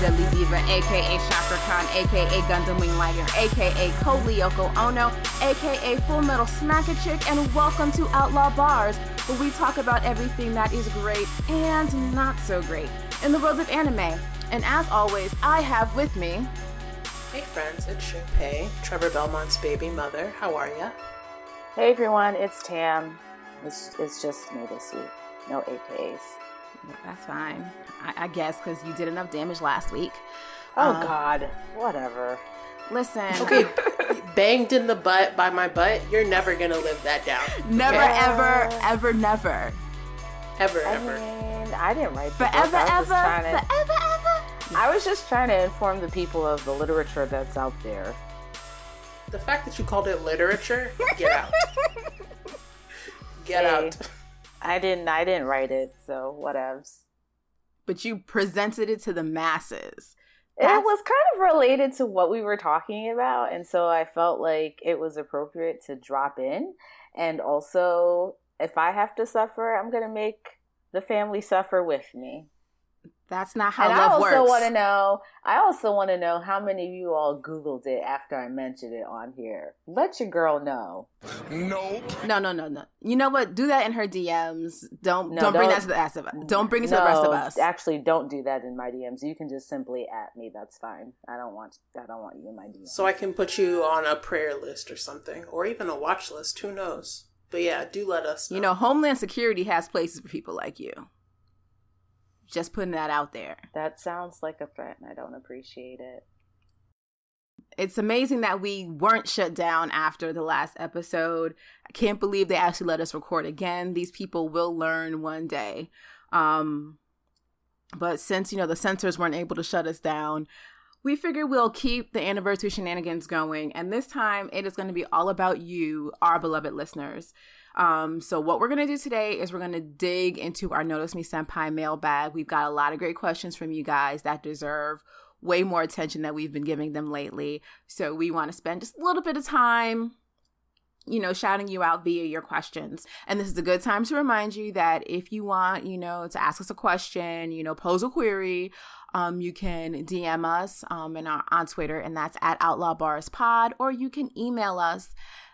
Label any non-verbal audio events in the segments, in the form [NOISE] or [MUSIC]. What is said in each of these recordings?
deadly diva, aka Chakra Khan, aka Gundam Wing Lighter, aka Ko Lyoko Ono, aka Full Metal Smacker Chick, and welcome to Outlaw Barz, where we talk about everything that is great and not so great in the world of anime. And as always, I have with me. Hey friends, it's Shinpei, Trevor Belmont's baby mother. How are ya? Hey everyone, it's Tam. It's, it's just me this week. No AKAs. That's fine, I, I guess, because you did enough damage last week. Oh Uh, God, whatever. Listen, Okay, [LAUGHS] banged in the butt by my butt. You're never gonna live that down. never, Yeah. ever, ever, never, Ever, I ever. mean, I didn't write the book. forever, I ever, was just trying to, forever, ever. I was just trying to inform the people of the literature that's out there. The fact that you called it literature, get out. [LAUGHS] Get Hey. out. I didn't. I didn't write it, so whatevs. But you presented it to the masses. It was kind of related to what we were talking about, and so I felt like it was appropriate to drop in. And also, if I have to suffer, I'm gonna make the family suffer with me. That's not how and I also works. want to know. I also want to know how many of you all Googled it after I mentioned it on here. Let your girl know. Nope. No, no, no, no. You know what? Do that in her DMs. Don't No, don't bring that don't- to the rest of us. Don't bring it to the rest of us. Actually, don't do that in my DMs. You can just simply at me. That's fine. I don't want. I don't want you in my DMs. So I can put you on a prayer list or something, or even a watch list. Who knows? But yeah, do let us. Know. You know, Homeland Security has places for people like you. Just putting that out there. that sounds like a threat, and I don't appreciate it. It's amazing that we weren't shut down after the last episode. I can't believe they actually let us record again. These people will learn one day. Um, but since, you know, the censors weren't able to shut us down, we figure we'll keep the anniversary shenanigans going. And this time it is going to be all about you, our beloved listeners. Um, so what we're going to do today is we're going to dig into our Notice Me Senpai mailbag. We've got a lot of great questions from you guys that deserve way more attention than we've been giving them lately. So we want to spend just a little bit of time you know, shouting you out via your questions. And this is a good time to remind you that if you want, you know, to ask us a question, you know, pose a query, um, you can DM us um, in our, on Twitter, and that's at Outlaw Barz Pod, or you can email us.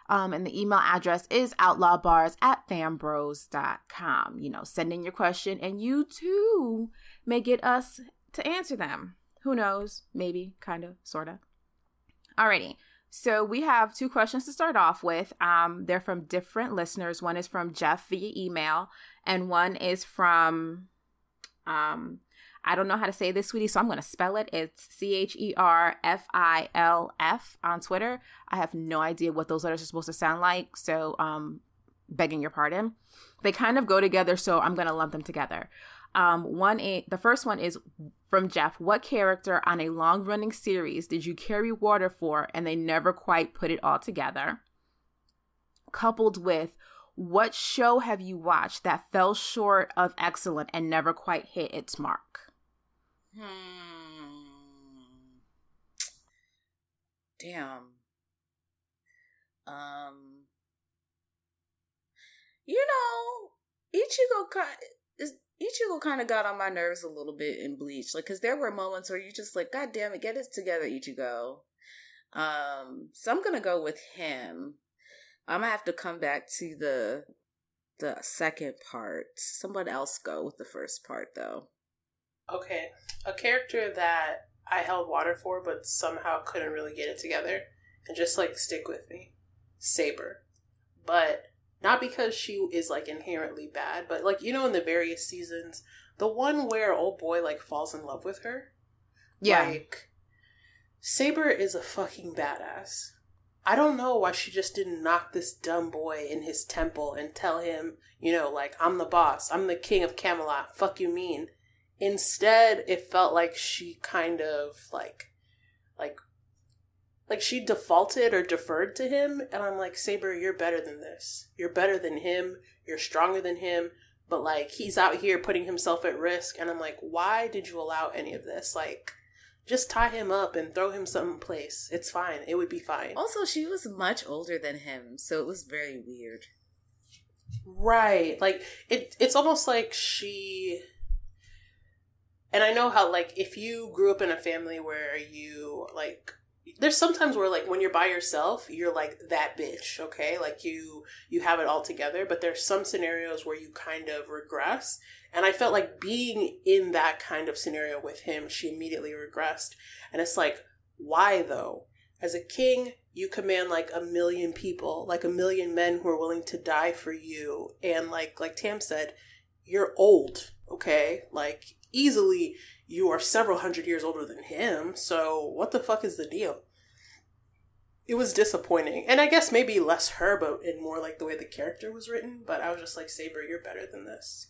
Um, and the email address is outlawbarz at fanbros.com. You know, send in your question, and you too may get us to answer them. Who knows? Maybe, kind of, sort of. Alrighty. So we have two questions to start off with. Um, they're from different listeners. One is from Jeff via email, and one is from um, I don't know how to say this, sweetie, so I'm going to spell it. It's C H E R F I L F on Twitter. I have no idea what those letters are supposed to sound like, so um, begging your pardon. They kind of go together, so I'm going to lump them together. Um, one, a, the first one is from Jeff. What character on a long running series did you carry water for and they never quite put it all together? Coupled with, what show have you watched that fell short of excellent and never quite hit its mark? Hmm. Damn. Um. You know, Ichigo kind Ichigo kind of got on my nerves a little bit in Bleach, like because there were moments where you just like, God damn it, get it together, Ichigo. Um, so I'm gonna go with him. I'm gonna have to come back to the the second part. Someone else go with the first part though. Okay, a character that I held water for, but somehow couldn't really get it together, and just like stick with me, Saber. But not because she is like inherently bad, but like you know in the various seasons, the one where old boy like falls in love with her. Like, Saber is a fucking badass. I don't know why she just didn't knock this dumb boy in his temple and tell him, you know, like, I'm the boss, I'm the king of Camelot, fuck you mean. Instead, it felt like she kind of, like, like, like she defaulted or deferred to him, and I'm like, Saber, you're better than this. You're better than him, you're stronger than him, but, like, he's out here putting himself at risk, and I'm like, why did you allow any of this? Like, just tie him up and throw him someplace. It's fine. It would be fine. Also, she was much older than him, so it was very weird. Right. Like it it's almost like she And I know how like if you grew up in a family where you like there's sometimes where like when you're by yourself you're like that bitch okay? Like you you have it all together but there's some scenarios where you kind of regress. And i felt like being in that kind of scenario with him she immediately regressed. And it's like why though? As a king you command like a million people like a million men who are willing to die for you. And like like tam said you're old okay? Like easily you are several hundred years older than him, so what the fuck is the deal? It was disappointing. And I guess maybe less her, but in more like the way the character was written. But I was just like, Saber, you're better than this.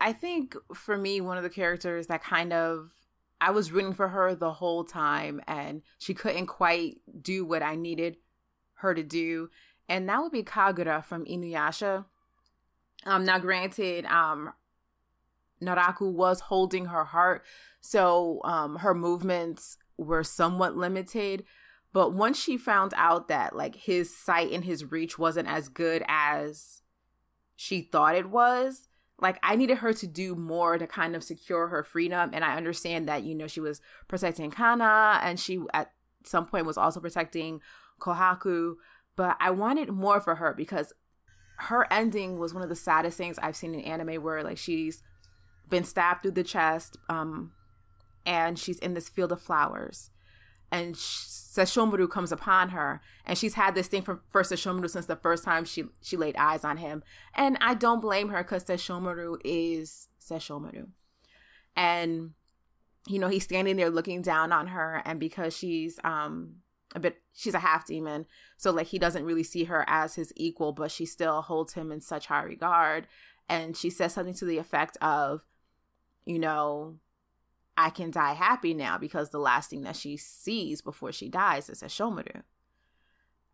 I think for me, one of the characters that kind of I was rooting for her the whole time, and she couldn't quite do what I needed her to do, and that would be Kagura from Inuyasha. Um, now granted, um, Naraku was holding her heart, so um, her movements were somewhat limited. But once she found out that like his sight and his reach wasn't as good as she thought it was, like I needed her to do more to kind of secure her freedom. And I understand that you know she was protecting Kanna, and she at some point was also protecting Kohaku. But I wanted more for her because her ending was one of the saddest things I've seen in anime where like she's been stabbed through the chest, um, and she's in this field of flowers. And Sesshomaru comes upon her, and she's had this thing for, for Sesshomaru since the first time she she laid eyes on him. And I don't blame her because Sesshomaru is Sesshomaru, and you know he's standing there looking down on her, and because she's um a bit she's a half demon, so like he doesn't really see her as his equal, but she still holds him in such high regard. And she says something to the effect of, you know, I can die happy now because the last thing that she sees before she dies is Sesshomaru.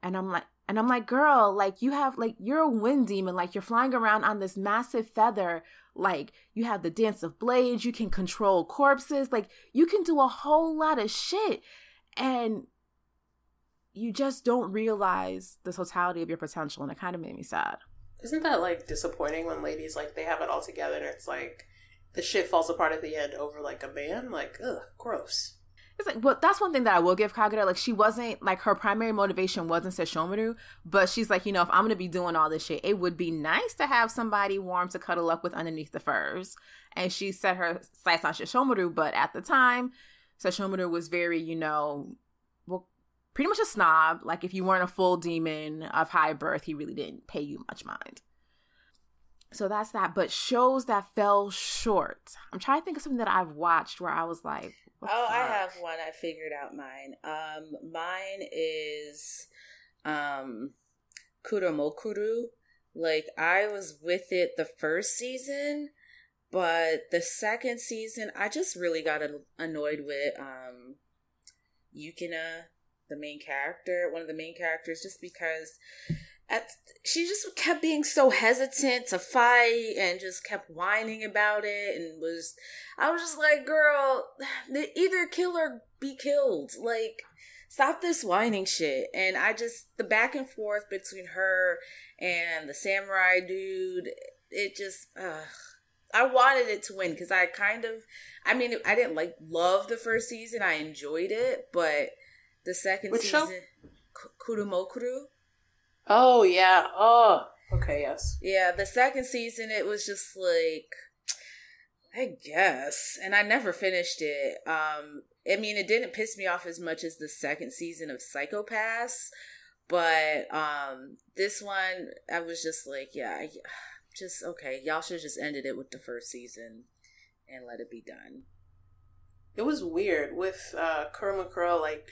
And I'm like, and I'm like, girl, like you have, like, you're a wind demon. Like, you're flying around on this massive feather. Like, you have the dance of blades. You can control corpses. Like, you can do a whole lot of shit. And you just don't realize the totality of your potential. And it kind of made me sad. Isn't that, like, disappointing when ladies, like, they have it all together and it's like, the shit falls apart at the end over like a man. Like, ugh, gross. It's like, well, that's one thing that I will give Kagura. Like, she wasn't like her primary motivation wasn't Sesshomaru, but she's like, you know, if I'm gonna be doing all this shit, it would be nice to have somebody warm to cuddle up with underneath the furs. And she set her sights on Sesshomaru, but at the time, Sesshomaru was very, you know, well, pretty much a snob. Like, if you weren't a full demon of high birth, he really didn't pay you much mind. So that's that. But shows that fell short. I'm trying to think of something that I've watched where I was like, oh? I have one. I figured out mine. Um, mine is um, Kuromukuro. Like I was with it the first season, but the second season, I just really got annoyed with um, Yukina, the main character, one of the main characters, just because at, she just kept being so hesitant to fight and just kept whining about it and was I was just like, girl, [SIGHS] either kill or be killed. Like stop this whining shit. And I just the back and forth between her and the samurai dude, it just uh I wanted it to win because I kind of I mean I didn't like love the first season. I enjoyed it, but the second Which season show? Kuromukuro Oh yeah. Oh, okay. Yes. Yeah. The second season, it was just like, I guess, and I never finished it. Um, I mean, it didn't piss me off as much as the second season of Psycho-Pass, but um, this one, I was just like, yeah, I, just okay. Y'all should just ended it with the first season and let it be done. It was weird with uh, Kuromukuro, like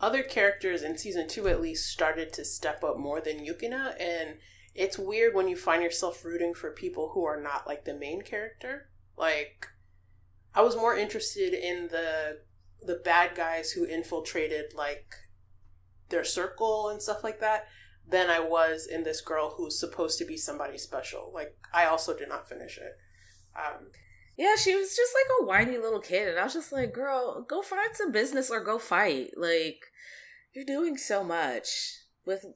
other characters in season two at least started to step up more than Yukina, and it's weird when you find yourself rooting for people who are not like the main character. Like, I was more interested in the the bad guys who infiltrated like their circle and stuff like that than I was in this girl who's supposed to be somebody special. Like, I also did not finish it. Um, yeah, she was just like a whiny little kid, and I was just like, "Girl, go find some business or go fight." Like, you're doing so much with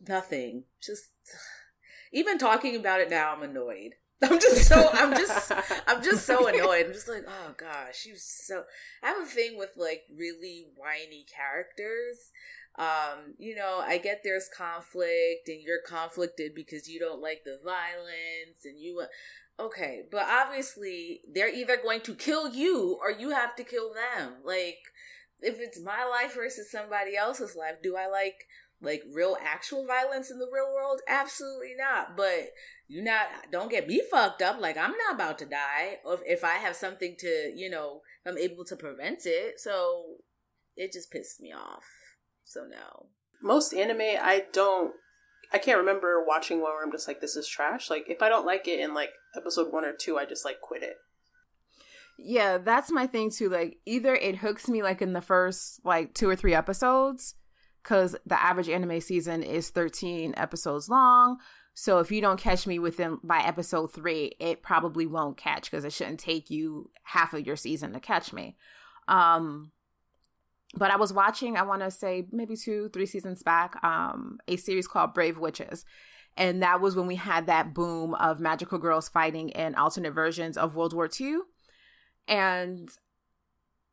nothing. Just [SIGHS] even talking about it now, I'm annoyed. [LAUGHS] I'm just so I'm just I'm just so [LAUGHS] annoyed. I'm just like, oh gosh, she was so I have a thing with like really whiny characters. Um, you know, I get there's conflict and you're conflicted because you don't like the violence and you okay, but obviously they're either going to kill you or you have to kill them. Like if it's my life versus somebody else's life, do I like like real actual violence in the real world? Absolutely not. But you not don't get me fucked up. Like I'm not about to die. If, if I have something to, you know, I'm able to prevent it. So it just pissed me off. So no. Most anime I don't I can't remember watching one where I'm just like, this is trash. Like if I don't like it in like episode one or two, I just like quit it. Yeah, that's my thing too. Like either it hooks me like in the first like two or three episodes, because the average anime season is 13 episodes long. So if you don't catch me within by episode three, it probably won't catch because it shouldn't take you half of your season to catch me. Um, but I was watching, I want to say maybe two, three seasons back, um, a series called Brave Witches. And that was when we had that boom of magical girls fighting in alternate versions of World War II. And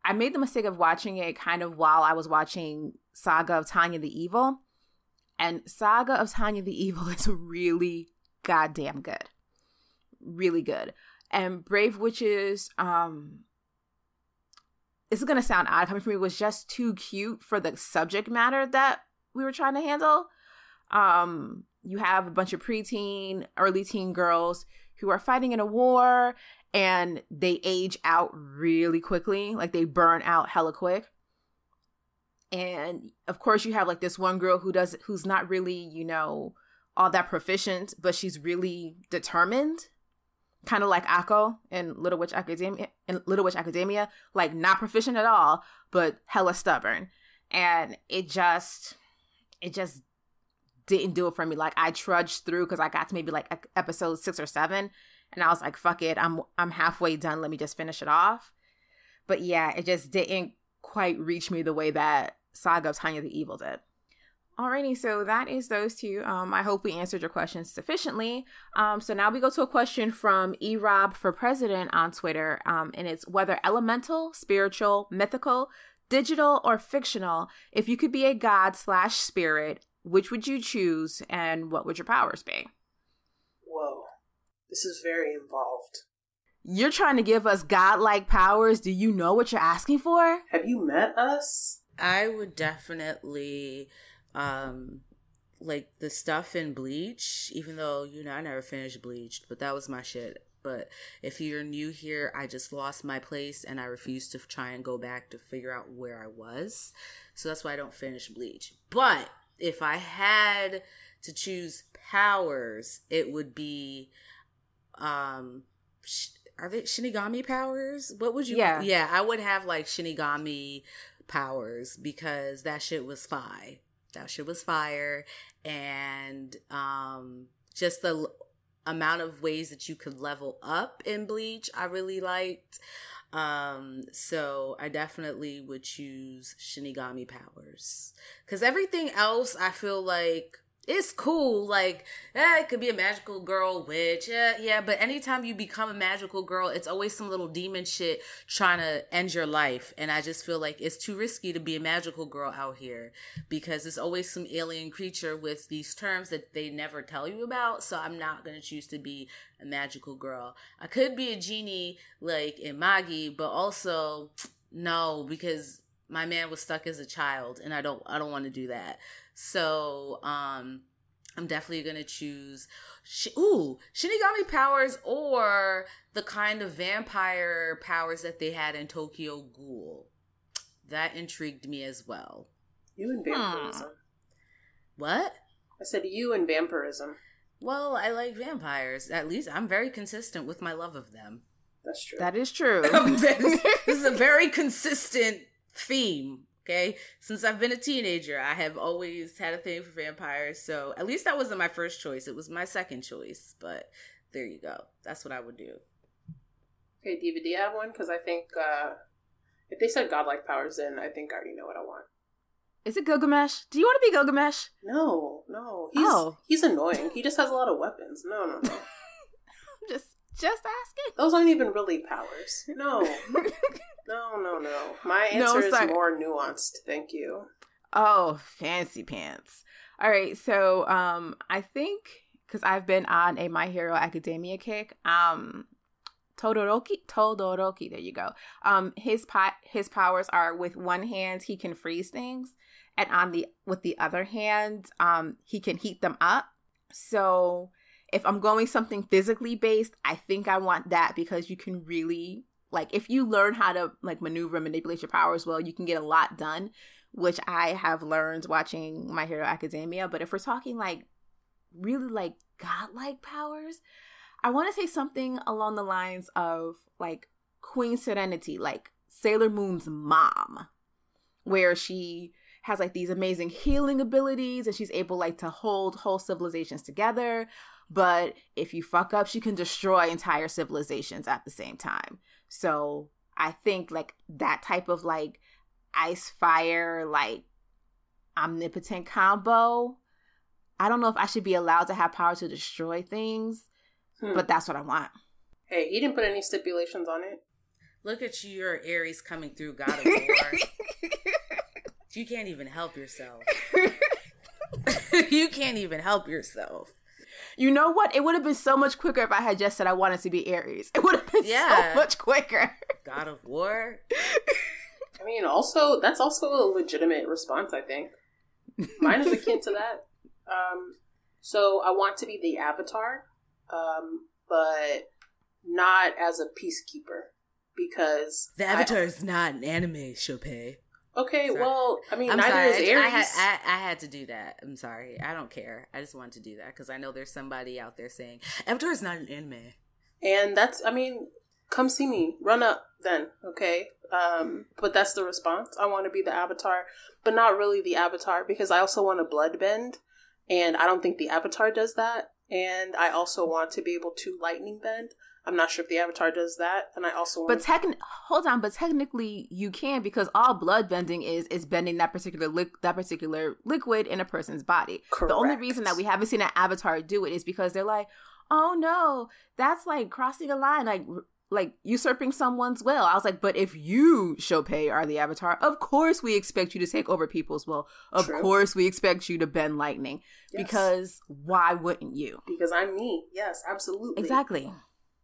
I made the mistake of watching it kind of while I was watching Saga of Tanya the Evil. And Saga of Tanya the Evil [LAUGHS] is really goddamn good. Really good. And Brave Witches, um, this is gonna sound odd coming from me, was just too cute for the subject matter that we were trying to handle. Um, you have a bunch of preteen, early teen girls who are fighting in a war and they age out really quickly. Like they burn out hella quick. And of course you have like this one girl who does who's not really, you know, all that proficient, but she's really determined. Kind of like Akko in Little Witch Academia in Little Witch Academia, like not proficient at all, but hella stubborn. And it just it just didn't do it for me. Like I trudged through because I got to maybe like episode six or seven, and I was like, "Fuck it, I'm I'm halfway done. Let me just finish it off." But yeah, it just didn't quite reach me the way that Saga of Tanya the Evil did. Alrighty, so that is those two. Um, I hope we answered your questions sufficiently. Um, so now we go to a question from E Rob for President on Twitter, um, and it's whether elemental, spiritual, mythical, digital, or fictional. If you could be a god slash spirit, which would you choose and what would your powers be? Whoa. This is very involved. You're trying to give us godlike powers. Do you know what you're asking for? Have you met us? I would definitely um like the stuff in Bleach, even though you know I never finished Bleach, but that was my shit. But if you're new here, I just lost my place and I refuse to try and go back to figure out where I was. So that's why I don't finish Bleach. But if I had to choose powers, it would be um are they Shinigami powers? What would you Yeah. Yeah, I would have like Shinigami powers because that shit was fire. That shit was fire and um just the l- amount of ways that you could level up in Bleach I really liked. Um, so I definitely would choose Shinigami powers. Cause everything else I feel like it's cool. Like, eh, it could be a magical girl witch. Yeah, yeah, but anytime you become a magical girl, it's always some little demon shit trying to end your life. And I just feel like it's too risky to be a magical girl out here because there's always some alien creature with these terms that they never tell you about. So I'm not to choose to be a magical girl. I could be a genie like in Magi, but also no, because my man was stuck as a child and I don't I don't want to do that. So, um I'm definitely going to choose sh- ooh, Shinigami powers or the kind of vampire powers that they had in Tokyo Ghoul. That intrigued me as well. You and vampirism. What? I said you and vampirism. Well, I like vampires. At least I'm very consistent with my love of them. That's true. That is true. [LAUGHS] This is [LAUGHS] a very consistent theme. Okay, since I've been a teenager, I have always had a thing for vampires. So at least that wasn't my first choice; it was my second choice. But there you go. That's what I would do. okay, Diva, do you have one? Because I think uh, if they said godlike powers, then I think I already know what I want. Is it Gilgamesh? Do you want to be Gilgamesh? No, no. He's, Oh. he's annoying. He just has a lot of weapons. No, no, no. [LAUGHS] I'm just just asking. Those aren't even really powers. No. [LAUGHS] no, no, no. My answer No, is more nuanced. Thank you. Oh, fancy pants. All right, so um I think cuz I've been on a My Hero Academia kick, um Todoroki Todoroki, there you go. Um his pot his powers are with one hand he can freeze things and on the with the other hand um he can heat them up. So if I'm going something physically based, I think I want that because you can really like if you learn how to like maneuver and manipulate your powers well, you can get a lot done which I have learned watching My Hero Academia. But if we're talking like really like godlike powers, I want to say something along the lines of like Queen Serenity, like Sailor Moon's mom, where she has like these amazing healing abilities and she's able like to hold whole civilizations together. But if you fuck up, she can destroy entire civilizations at the same time. So I think like that type of like ice fire like omnipotent combo. I don't know if I should be allowed to have power to destroy things, Hmm. but that's what I want. hey, he didn't put any stipulations on it. Look at you, your Aries coming through God of [LAUGHS] War. you can't even help yourself. [LAUGHS] [LAUGHS] you can't even help yourself. You know what? It would have been so much quicker if I had just said I wanted to be Ares. It would have been Yeah. so much quicker. God of War. I mean, also that's also a legitimate response. I think mine is akin to that. Um, so I want to be the Avatar, um, but not as a peacekeeper because The I- Avatar is not an anime, Chopin. Okay, Sorry. well, I mean, I'm neither sorry. is I- Aries. I, had, I, I had to do that. I'm sorry. I don't care. I just wanted to do that because I know there's somebody out there saying Avatar is not an anime. And that's, I mean, come see me. Run up then, okay? Um, but that's the response. I want to be the avatar, but not really the avatar because I also want to blood bend. And I don't think the avatar does that. And I also want to be able to lightning bend. I'm not sure if the avatar does that. And I also want But techn hold on, but technically you can because all blood bending is is bending that particular li- that particular liquid in a person's body. Correct. The only reason that we haven't seen an avatar do it is because they're like, "Oh no, that's like crossing a line, like like usurping someone's will." I was like, "But if you, Chopin, are the avatar, of course we expect you to take over people's will. Of True. course we expect you to bend lightning Yes. because why wouldn't you?" because I'm me. Yes, absolutely. Exactly.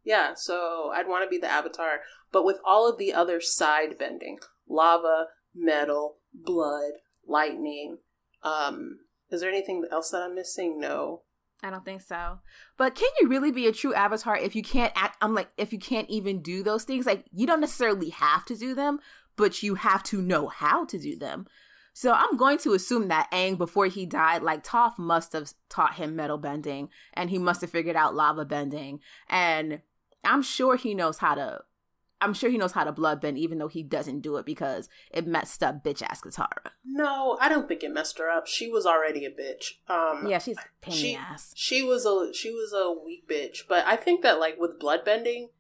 Yeah, so I'd want to be the avatar, but with all of the other side bending lava, metal, blood, lightning. Um, is there anything else that I'm missing? No. I don't think so. But can you really be a true avatar if you can't act? I'm like, if you can't even do those things, like you don't necessarily have to do them, but you have to know how to do them. So I'm going to assume that Aang, before he died, like Toph must have taught him metal bending, and he must have figured out lava bending, and I'm sure he knows how to. I'm sure he knows how to bloodbend, even though he doesn't do it because it messed up bitch ass Katara. No, I don't think it messed her up. She was already a bitch. Um, Yeah, she's a pain she ass. she was a she was a weak bitch. But I think that like with bloodbending,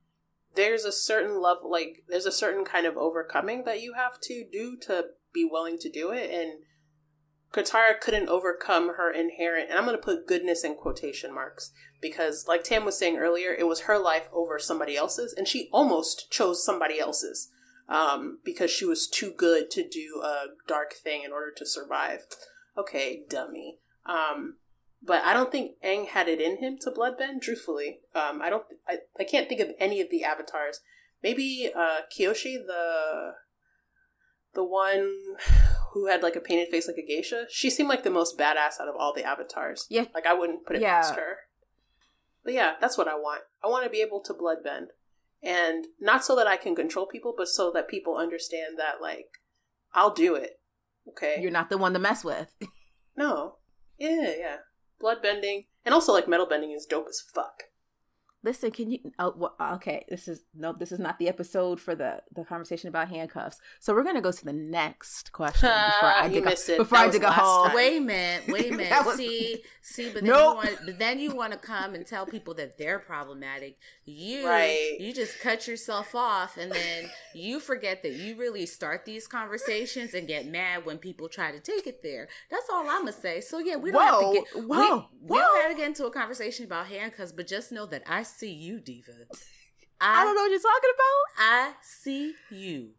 there's a certain level like there's a certain kind of overcoming that you have to do to be willing to do it and Katara couldn't overcome her inherent and I'm gonna put goodness in quotation marks because like Tam was saying earlier, it was her life over somebody else's and she almost chose somebody else's. Um, because she was too good to do a dark thing in order to survive. Okay, dummy. Um, but I don't think Aang had it in him to bloodbend. Truthfully, um, I don't. I, I can't think of any of the avatars. Maybe uh, Kyoshi, the the one who had like a painted face like a geisha. She seemed like the most badass out of all the avatars. Yeah. like I wouldn't put it Yeah. past her. But yeah, that's what I want. I want to be able to bloodbend, and not so that I can control people, but so that people understand that like I'll do it. Okay, You're not the one to mess with. [LAUGHS] no. Yeah, yeah. Blood bending. And also, like, metal bending is dope as fuck. Listen, can you? Oh, well, uh, okay. This is no. This is not the episode for the the conversation about handcuffs. So we're gonna go to the next question [LAUGHS] before I You dig a, before That I dig a hole. time. Wait a minute, wait a [LAUGHS] minute. Was- see, see, but then Nope. you want, but then you want to come and tell people that they're problematic. You, Right. you just cut yourself off, and then you forget that you really start these conversations and get mad when people try to take it there. That's all I'm gonna say. So yeah, we don't have to get whoa, we, we don't have to get into a conversation about handcuffs, but just know that I see you, diva. I, don't know what you're talking about. I see you.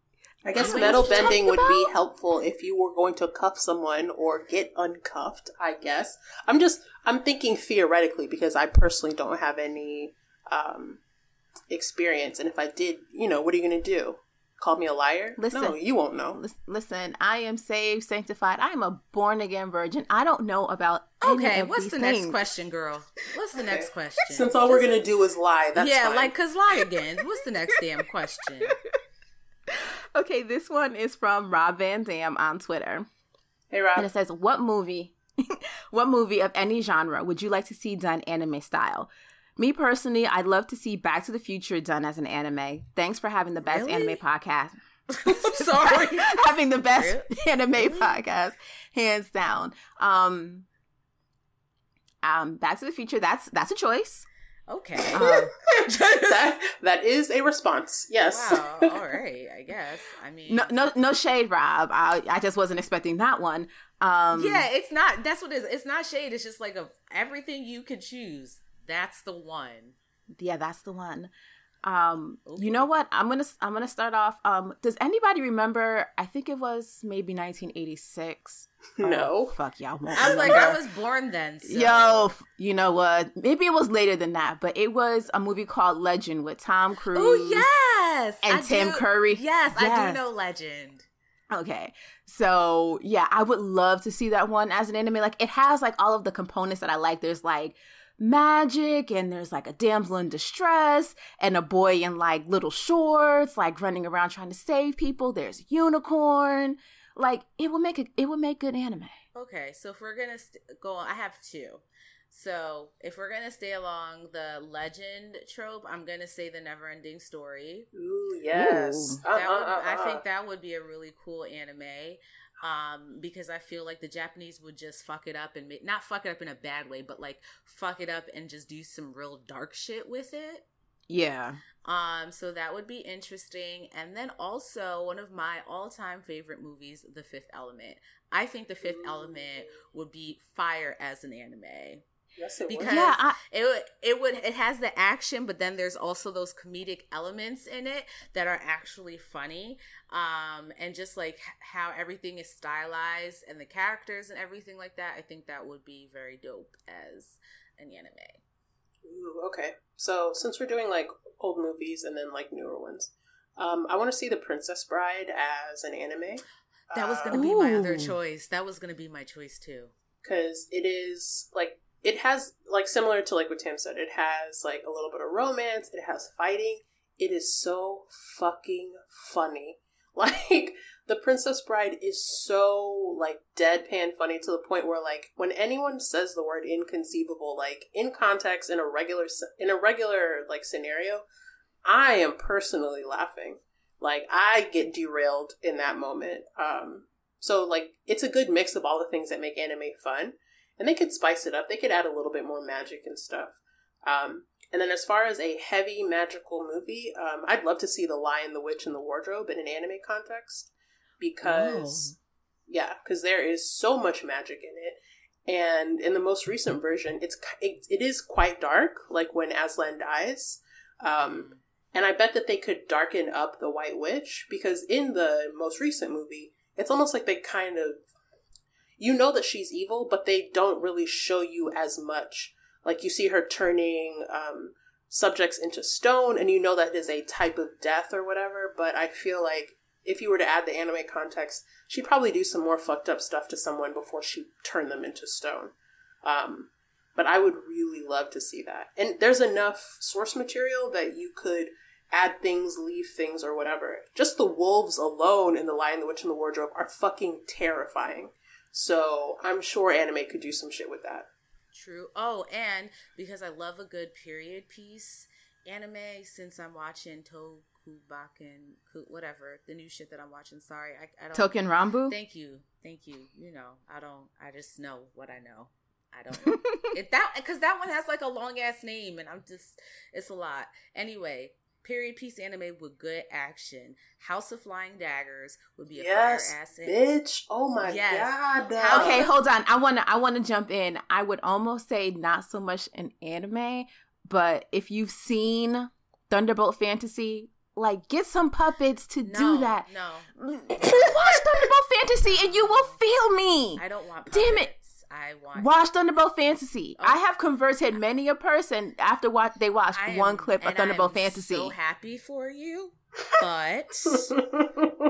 I guess That's metal bending would be helpful if you were going to cuff someone or get uncuffed, I guess. I'm just I'm thinking theoretically because I personally don't have any um experience and if I did, you know, what are you going to do? Call me a liar? Listen. no, you won't know. Listen, I am saved, sanctified. I am a born again virgin. I don't know about any Okay, of what's these the things. next question, girl? What's the next question? Since all we're going to do is lie, that's yeah, fine. like cause lie again. What's the next damn question? [LAUGHS] Okay, this one is from Rob Van Dam on Twitter. Hey Rob, And it says, What movie, [LAUGHS] what movie of any genre would you like to see done anime style? Me personally, I'd love to see Back to the Future done as an anime. Thanks for having the best Really? anime podcast. [LAUGHS] Sorry. [LAUGHS] having the best Really? anime Really? podcast, hands down. Um, um, Back to the Future. That's that's a choice. Okay. Um, [LAUGHS] that that is a response. Yes. wow. All right. I guess. I mean. no, no, no shade, Rob. I, I just wasn't expecting that one. Um, Yeah, it's not. That's what it is. It's not shade. It's just like of everything you could choose. That's the one. yeah, that's the one. Um, Okay. you know what? I'm gonna I'm gonna start off. Um, does anybody remember? I think it was maybe 1986. [LAUGHS] No. Oh, fuck y'all. won't I was like. I was born then. So. Yo, you know what? Maybe it was later than that, but it was a movie called Legend with Tom Cruise. Oh yes. And I Tim do- Curry. Yes, I do know Legend. Okay. So, yeah, I would love to see that one as an anime. Like, it has, like, all of the components that I like. There's, like, magic, and there's, like, a damsel in distress, and a boy in, like, little shorts, like, running around trying to save people. There's a unicorn. Like, it would make a, it would make good anime. Okay, so if we're gonna st- go on, I have two. So if we're gonna stay along the legend trope, I'm gonna say the Never-Ending Story. Ooh, yes. Ooh. Uh, That uh, would, uh, I uh. think that would be a really cool anime. Um, because I feel like the Japanese would just fuck it up and make, not fuck it up in a bad way, but like fuck it up and just do some real dark shit with it. Yeah. Um, so that would be interesting. And then also one of my all-time favorite movies, The Fifth Element. I think The Fifth Element would be fire as an anime. Yes, it Because- would. Yeah, I, It it would it has the action, but then there's also those comedic elements in it that are actually funny. Um, and just like how everything is stylized and the characters and everything like that, I think that would be very dope as an anime. Ooh, okay. So since we're doing like old movies and then like newer ones, um, I want to see The Princess Bride as an anime. That was Uh, gonna be my other choice. That was gonna be my choice too. because it is like it has like similar to like what Tim said. It has like a little bit of romance. It has fighting. It is so fucking funny. [LAUGHS] Like the Princess Bride is so like deadpan funny to the point where like when anyone says the word inconceivable, like in context in a regular in a regular like scenario, I am personally laughing. Like I get derailed in that moment. Um, so like it's a good mix of all the things that make anime fun, and they could spice it up. They could add a little bit more magic and stuff. Um, and then as far as a heavy magical movie, um, I'd love to see The Lion, the Witch, and the Wardrobe in an anime context because yeah, because there is so much magic in it. And in the most recent version, it's it, it is quite dark, like when Aslan dies. Um, and I bet that they could darken up the White Witch because in the most recent movie, it's almost like they kind of you know that she's evil, but they don't really show you as much. Like you see her turning um, subjects into stone, and you know that is a type of death or whatever. But I feel like if you were to add the anime context, she'd probably do some more fucked up stuff to someone before she turned them into stone. Um, but I would really love to see that. And there's enough source material that you could add things, leave things, or whatever. Just the wolves alone in The Lion, the Witch, and the Wardrobe are fucking terrifying. So I'm sure anime could do some shit with that. True. Oh, and because I love a good period piece anime, since I'm watching Tokubaken, whatever the new shit that I'm watching. Sorry, I, I don't. Touken Ranbu. Thank you, thank you. You know, I don't. I just know what I know. I don't. [LAUGHS] it that because that one has like a long ass name, and I'm just. It's a lot. Anyway, period piece anime with good action. House of Flying Daggers would be a Yes, fire ass. bitch. Oh my Yes. god. How- Okay, hold on. I want to I want to jump in. I would almost say not so much an anime, but if you've seen Thunderbolt Fantasy, like get some puppets to No, do that. No, Watch Thunderbolt Fantasy and you will feel me. I don't want. Damn it. I want. Watch Thunderbolt Fantasy. Oh. I have converted many a person after what they watched I one clip of Thunderbolt am Fantasy. So happy for you, [LAUGHS] but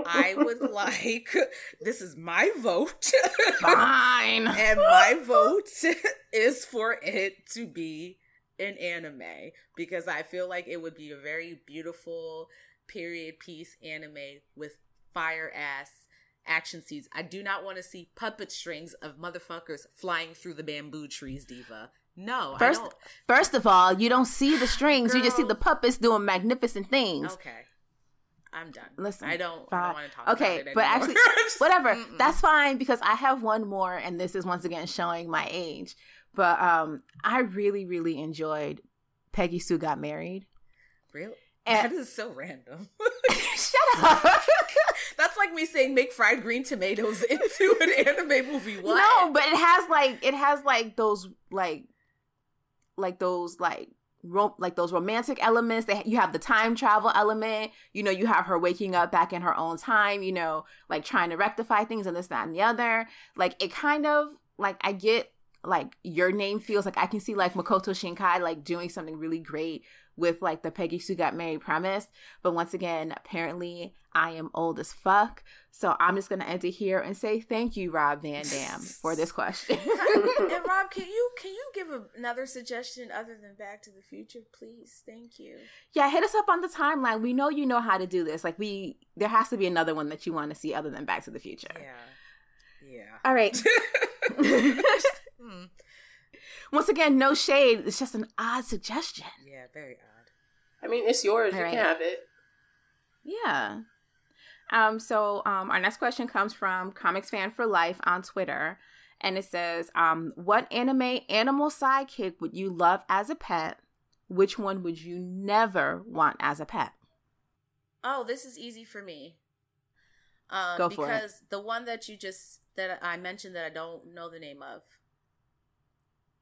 I would [LAUGHS] like. This is my vote. Fine. [LAUGHS] and my vote is for it to be an anime because I feel like it would be a very beautiful period piece anime with fire ass action scenes. I do not want to see puppet strings of motherfuckers flying through the bamboo trees, diva. No, First, I don't. first of all, you don't see the strings. You just see the puppets doing magnificent things. Okay, I'm done. Listen, I don't, I don't want to talk Okay, about it but actually, [LAUGHS] whatever. mm-mm. That's fine because I have one more, and this is once again showing my age. But um, I really, really enjoyed Peggy Sue got married. Really? And- that is so random. [LAUGHS] Shut up. [LAUGHS] That's like me saying make fried green tomatoes [LAUGHS] into an anime movie. What? No, but it has like it has like those like like those like ro- like those romantic elements that you have the time travel element you know you have her waking up back in her own time you know like trying to rectify things and this that and the other like it kind of like i get like your name feels like i can see like makoto shinkai like doing something really great with like the peggy sue got married premise. But once again apparently i am old as fuck. So i'm just gonna end it here and say thank you rob van dam for this question. [LAUGHS] And [LAUGHS] Rob, can you can you give another suggestion other than Back to the Future, please? Thank you. yeah hit us up on the timeline. We know you know how to do this. Like we there has to be another one that you want to see other than back to the future. Yeah, yeah. all right [LAUGHS] Hmm. once again no shade it's just an odd suggestion Yeah, very odd. I mean, it's yours. All you right. can have it. Yeah. Um, so um, our next question comes from Comics Fan for Life on Twitter. And it says, um, what anime animal sidekick would you love as a pet? Which one would you never want as a pet? Oh, this is easy for me. Um, Go for it. because the one that you just that I mentioned that I don't know the name of.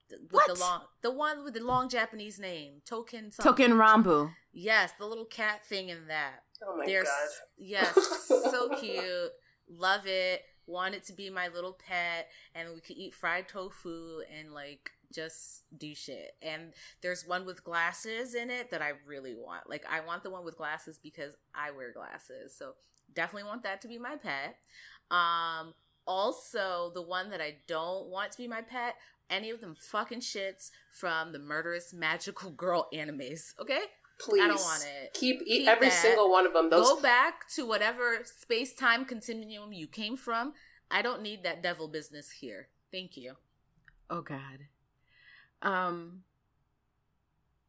The, with What? the long the one with the long Japanese name, Token something. Touken Ranbu. Yes, the little cat thing in that. Oh my They're god. yes, so [LAUGHS] cute. Love it. Want it to be my little pet, and we could eat fried tofu and like just do shit. And there's one with glasses in it that I really want. Like I want the one with glasses because I wear glasses. So definitely want that to be my pet. Um also the one that I don't want to be my pet, any of them fucking shits from the murderous magical girl animes, okay? Please. I don't want it. Keep, e- Keep every that. single one of them. Those Go back to whatever space time continuum you came from. I don't need that devil business here. Thank you. Oh God. Um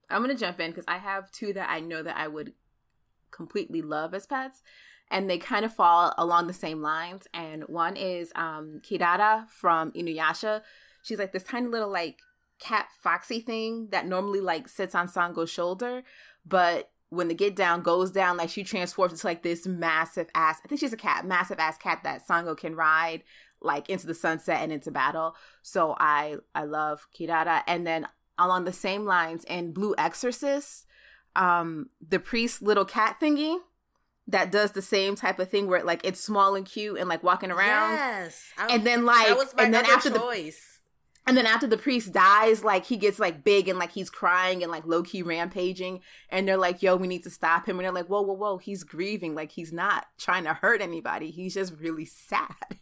I'm gonna jump in because I have two that I know that I would completely love as pets. And they kind of fall along the same lines. And one is um Kirara from Inuyasha. She's like this tiny little like cat foxy thing that normally like sits on Sango's shoulder, but when the get down goes down, like she transforms into like this massive ass. I think she's a cat, massive ass cat that Sango can ride like into the sunset and into battle. So I I love Kirara. And then along the same lines in Blue Exorcist, um, the priest little cat thingy that does the same type of thing where like it's small and cute and like walking around. Yes. I And then, like- that was my and then after the- choice. And then after the priest dies, like he gets like big and like he's crying and like low key rampaging. And they're like, yo, we need to stop him. And they're like, whoa, whoa, whoa, he's grieving. Like he's not trying to hurt anybody. He's just really sad. [LAUGHS]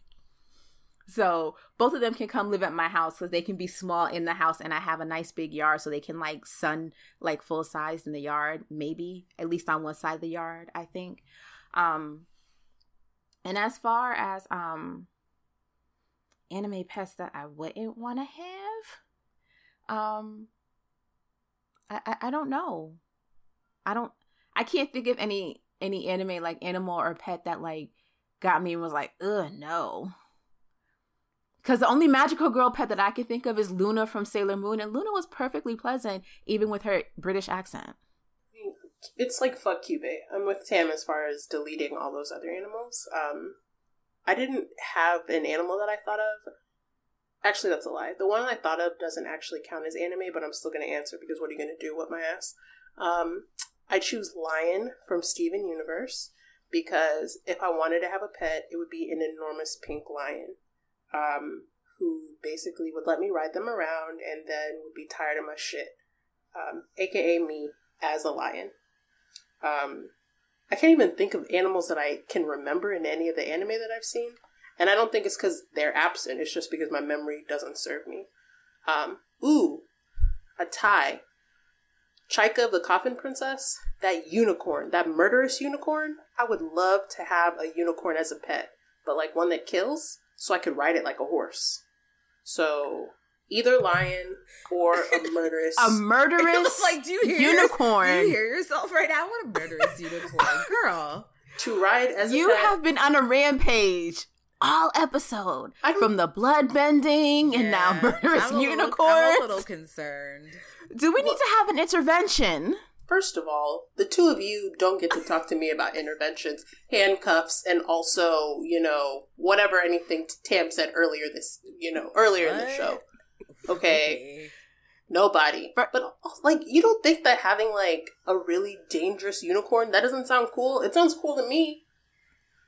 So both of them can come live at my house because they can be small in the house and I have a nice big yard so they can like sun like full size in the yard, maybe at least on one side of the yard, I think. Um and as far as um anime pets that I wouldn't want to have, um I, I I don't know. I don't I can't think of any any anime like animal or pet that like got me and was like, ugh, no. Because the only magical girl pet that I can think of is Luna from Sailor Moon, and Luna was perfectly pleasant, even with her British accent. it's like fuck Cupid. I'm with Tam as far as deleting all those other animals. Um, I didn't have an animal that I thought of. Actually, that's a lie. The one I thought of doesn't actually count as anime, but I'm still going to answer because what are you going to do with my ass? Um, I choose Lion from Steven Universe because if I wanted to have a pet, it would be an enormous pink lion um, who basically would let me ride them around and then would be tired of my shit, um, aka me as a lion. Um, I can't even think of animals that I can remember in any of the anime that I've seen. And I don't think it's because they're absent, it's just because my memory doesn't serve me. Um, ooh, a tie. Chaika the Coffin Princess, that unicorn, that murderous unicorn, I would love to have a unicorn as a pet, but like one that kills, so I could ride it like a horse. So either lion or a [LAUGHS] murderous. a murderous [LAUGHS] like, do you hear unicorn. Do you hear yourself right now? What a murderous [LAUGHS] unicorn, girl. to ride as you a pet. have been on a rampage all episode from the blood bending and now Yeah, murderous little- I'm a little concerned. Do we need to have an intervention? First of all, the two of you don't get to talk to me about interventions, handcuffs, and also, you know, whatever anything Tam said earlier this, you know, earlier in the show. Okay, nobody. But- But like, you don't think that having like a really dangerous unicorn that doesn't sound cool? It sounds cool to me.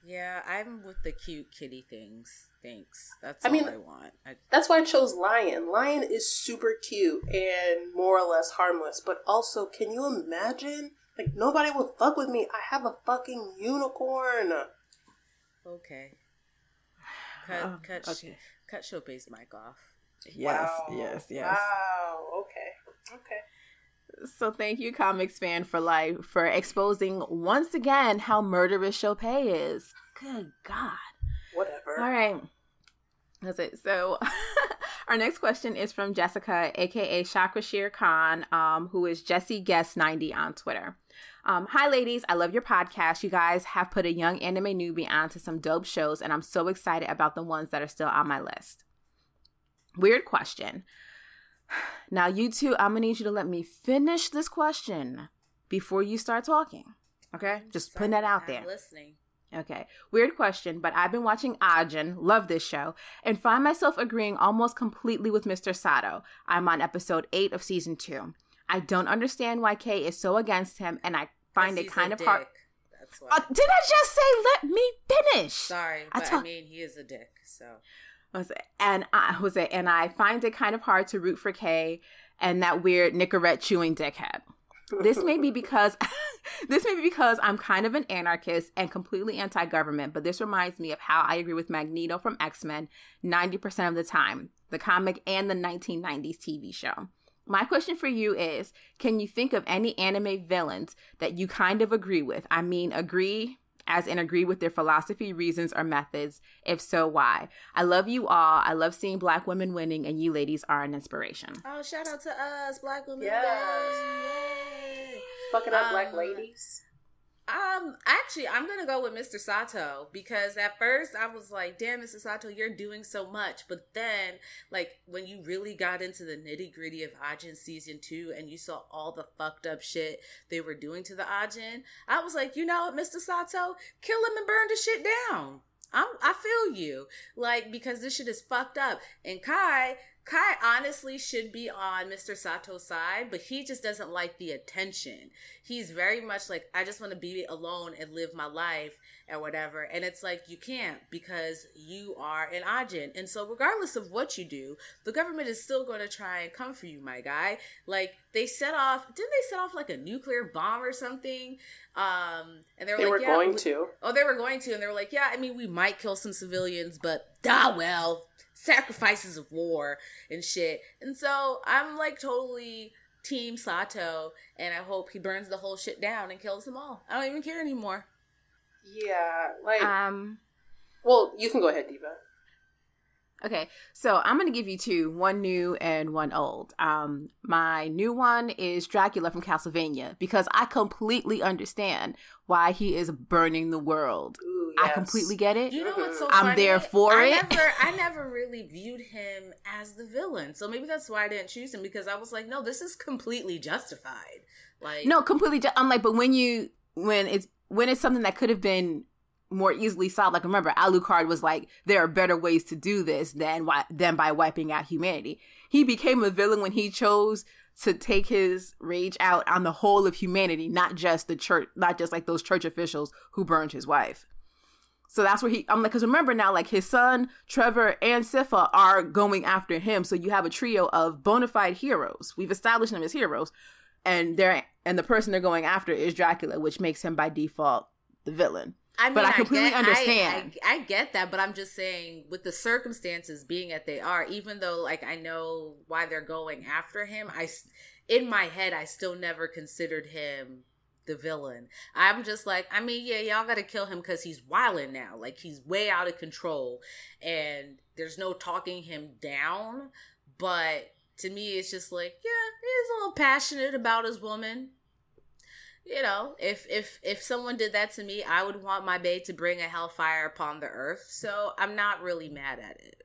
Yeah, I'm with the cute kitty things. Thanks. That's I all mean- I want. I, That's why I chose lion. Lion is super cute and more or less harmless, but also, can you imagine? Like nobody would fuck with me. I have a fucking unicorn. okay. Cut, Oh, cut, okay. cut Chope's mic off. Yes, Wow. yes, yes. Wow. Okay. Okay. So thank you, Comics Fan, for life for exposing once again how murderous Chopay is. Good God. Whatever. All right. That's it. So [LAUGHS] our next question is from Jessica, aka Shakrashir Khan, um, who is Jessie Guest 90 on Twitter. Um, Hi ladies, I love your podcast. You guys have put a young anime newbie onto some dope shows, and I'm so excited about the ones that are still on my list. Weird question. [SIGHS] Now, you two, I'm gonna need you to let me finish this question before you start talking. Okay? Just putting that out I'm there. listening. Okay. Weird question, but I've been watching Ajin, love this show, and find myself agreeing almost completely with Mr. Sato. I'm on episode 8 of season 2. I don't understand why Kei is so against him, and I find it kind of hard. dick. Uh, did I just say let me finish? Sorry, I but I, mean, he is a dick. So And I was it, and I find it kind of hard to root for Kei and that weird Nicorette chewing dickhead. This may be [LAUGHS] because [LAUGHS] this may be because I'm kind of an anarchist and completely anti-government, but this reminds me of how I agree with Magneto from X-Men 90% of the time, the comic and the 1990s TV show. My question for you is, can you think of any anime villains that you kind of agree with? I mean, agree as in agree with their philosophy, reasons, or methods? If so, why? I love you all. I love seeing black women winning, and you ladies are an inspiration. Oh, shout out to us, Black women. Yes. Yay. Fucking up black Um, ladies. Um, actually, I'm gonna go with Mr. Sato because at first I was like, "Damn, Mr. Sato, you're doing so much," but then, like, when you really got into the nitty gritty of Ajin season two and you saw all the fucked up shit they were doing to the Ajin, I was like, you know what, Mr. Sato, kill him and burn the shit down. I'm, I feel you, like, because this shit is fucked up. And Kai, Kai honestly should be on Mr. Sato's side, but he just doesn't like the attention. He's very much like, I just want to be alone and live my life or whatever. And it's like, you can't because you are an Ajin. And so, regardless of what you do, the government is still going to try and come for you, my guy. Like, they set off, didn't they set off like a nuclear bomb or something? Um, and they were They like, were yeah, going we- to. Oh, they were going to, and they were like, "Yeah, I mean, we might kill some civilians, but ah, well, sacrifices of war and shit." And so I'm like totally team Sato, and I hope he burns the whole shit down and kills them all. I don't even care anymore. Yeah, like. Um, well, you can go ahead, Diva. Okay, so I'm gonna give you two, one new and one old. Um, my new one is Dracula from Castlevania because I completely understand why he is burning the world. Ooh, I completely get it. You know what's so I'm funny? there for I it. Never, I [LAUGHS] never really viewed him as the villain, so maybe that's why I didn't choose him because I was like, no, this is completely justified. Like, No, completely. Ju- I'm like, but when you when it's when it's something that could have been more easily solved. Like remember, Alucard was like, there are better ways to do this than than by wiping out humanity. He became a villain when he chose to take his rage out on the whole of humanity, not just the church, not just like those church officials who burned his wife. So that's where he, I'm like, because remember now, like his son, Trevor, and Sypha are going after him. So you have a trio of bona fide heroes. We've established them as heroes. And they're, and the person they're going after is Dracula, which makes him by default the villain. I mean, but I completely I get, understand. I, I, get that, but I'm just saying, with the circumstances being that they are, even though like I know why they're going after him, I in my head I still never considered him the villain. I'm just like, I mean, yeah, y'all got to kill him because he's wilding now. Like he's way out of control, and there's no talking him down. But to me, it's just like, yeah, he's a little passionate about his woman you know, if if if someone did that to me, I would want my babe to bring a hellfire upon the earth. So I'm not really mad at it.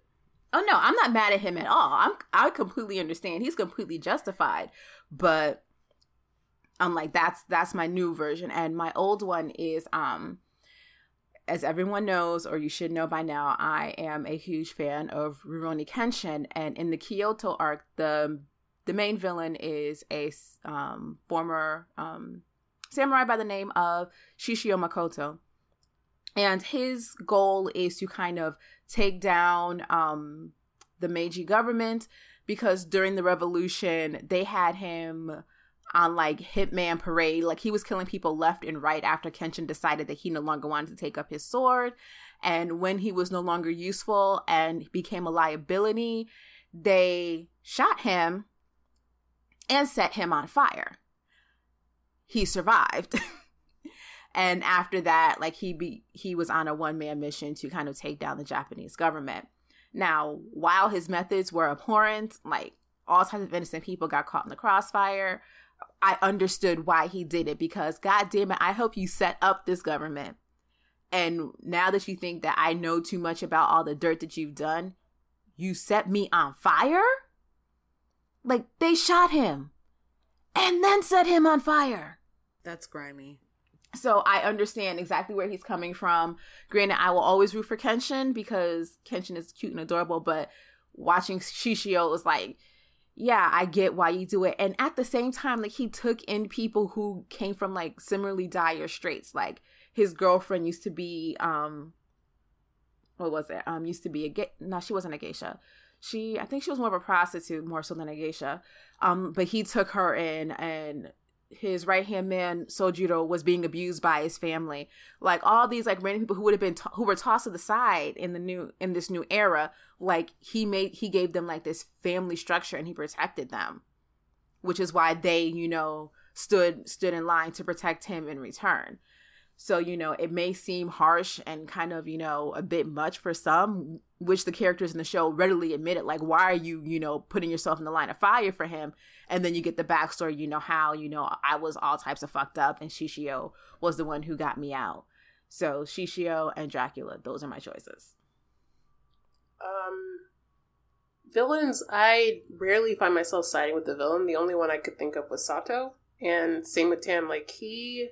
Oh no, I'm not mad at him at all. I'm I completely understand. He's completely justified. But I'm like that's that's my new version and my old one is um as everyone knows or you should know by now, I am a huge fan of Rurouni Kenshin and in the Kyoto arc the the main villain is a um, former um, samurai by the name of Shishio Makoto. And his goal is to kind of take down um, the Meiji government because during the revolution, they had him on like Hitman Parade. Like he was killing people left and right after Kenshin decided that he no longer wanted to take up his sword. And when he was no longer useful and became a liability, they shot him and set him on fire he survived. [LAUGHS] and after that, like he be he was on a one man mission to kind of take down the Japanese government. Now, while his methods were abhorrent, like all types of innocent people got caught in the crossfire, I understood why he did it because god damn it, I hope you set up this government. And now that you think that I know too much about all the dirt that you've done, you set me on fire? Like they shot him and then set him on fire. That's grimy. So I understand exactly where he's coming from. Granted, I will always root for Kenshin because Kenshin is cute and adorable, but watching Shishio was like, yeah, I get why you do it. And at the same time, like he took in people who came from like similarly dire straits. Like his girlfriend used to be um what was it? Um used to be a gay no, she wasn't a geisha. She I think she was more of a prostitute more so than a geisha. Um, but he took her in and his right hand man Sojiro was being abused by his family. Like all these like random people who would have been who were tossed to the side in the new in this new era, like he made he gave them like this family structure and he protected them, which is why they you know stood stood in line to protect him in return. So, you know, it may seem harsh and kind of, you know, a bit much for some, which the characters in the show readily admitted. Like, why are you, you know, putting yourself in the line of fire for him? And then you get the backstory, you know, how, you know, I was all types of fucked up and Shishio was the one who got me out. So, Shishio and Dracula, those are my choices. Um, villains, I rarely find myself siding with the villain. The only one I could think of was Sato. And same with Tam. Like, he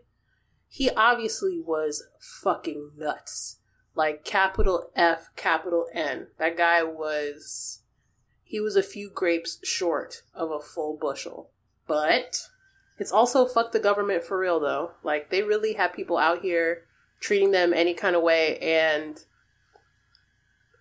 he obviously was fucking nuts. Like capital F, capital N. That guy was he was a few grapes short of a full bushel. But it's also fuck the government for real though. Like they really have people out here treating them any kind of way and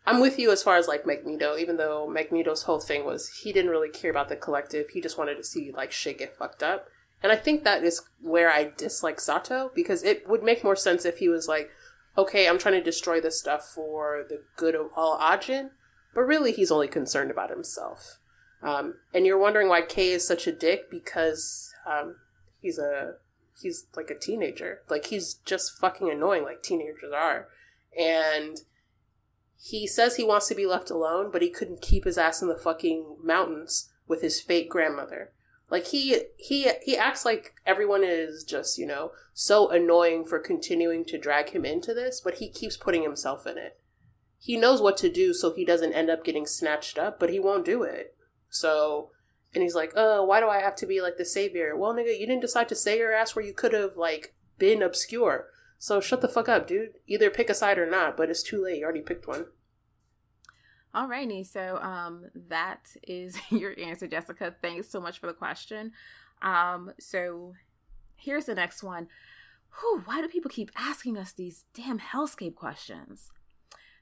I'm with you as far as like Magneto, even though Magneto's whole thing was he didn't really care about the collective. He just wanted to see like shit get fucked up. And I think that is where I dislike Sato because it would make more sense if he was like, okay, I'm trying to destroy this stuff for the good of all Ajin, but really he's only concerned about himself. Um, and you're wondering why Kei is such a dick because um, he's a he's like a teenager. Like he's just fucking annoying, like teenagers are. And he says he wants to be left alone, but he couldn't keep his ass in the fucking mountains with his fake grandmother. Like he he he acts like everyone is just, you know, so annoying for continuing to drag him into this, but he keeps putting himself in it. He knows what to do so he doesn't end up getting snatched up, but he won't do it. So and he's like, "Uh, why do I have to be like the savior?" Well, nigga, you didn't decide to say your ass where you could have like been obscure. So shut the fuck up, dude. Either pick a side or not, but it's too late. You already picked one. Alrighty, so um, that is [LAUGHS] your answer, Jessica. Thanks so much for the question. Um, so here's the next one. Whew, why do people keep asking us these damn hellscape questions?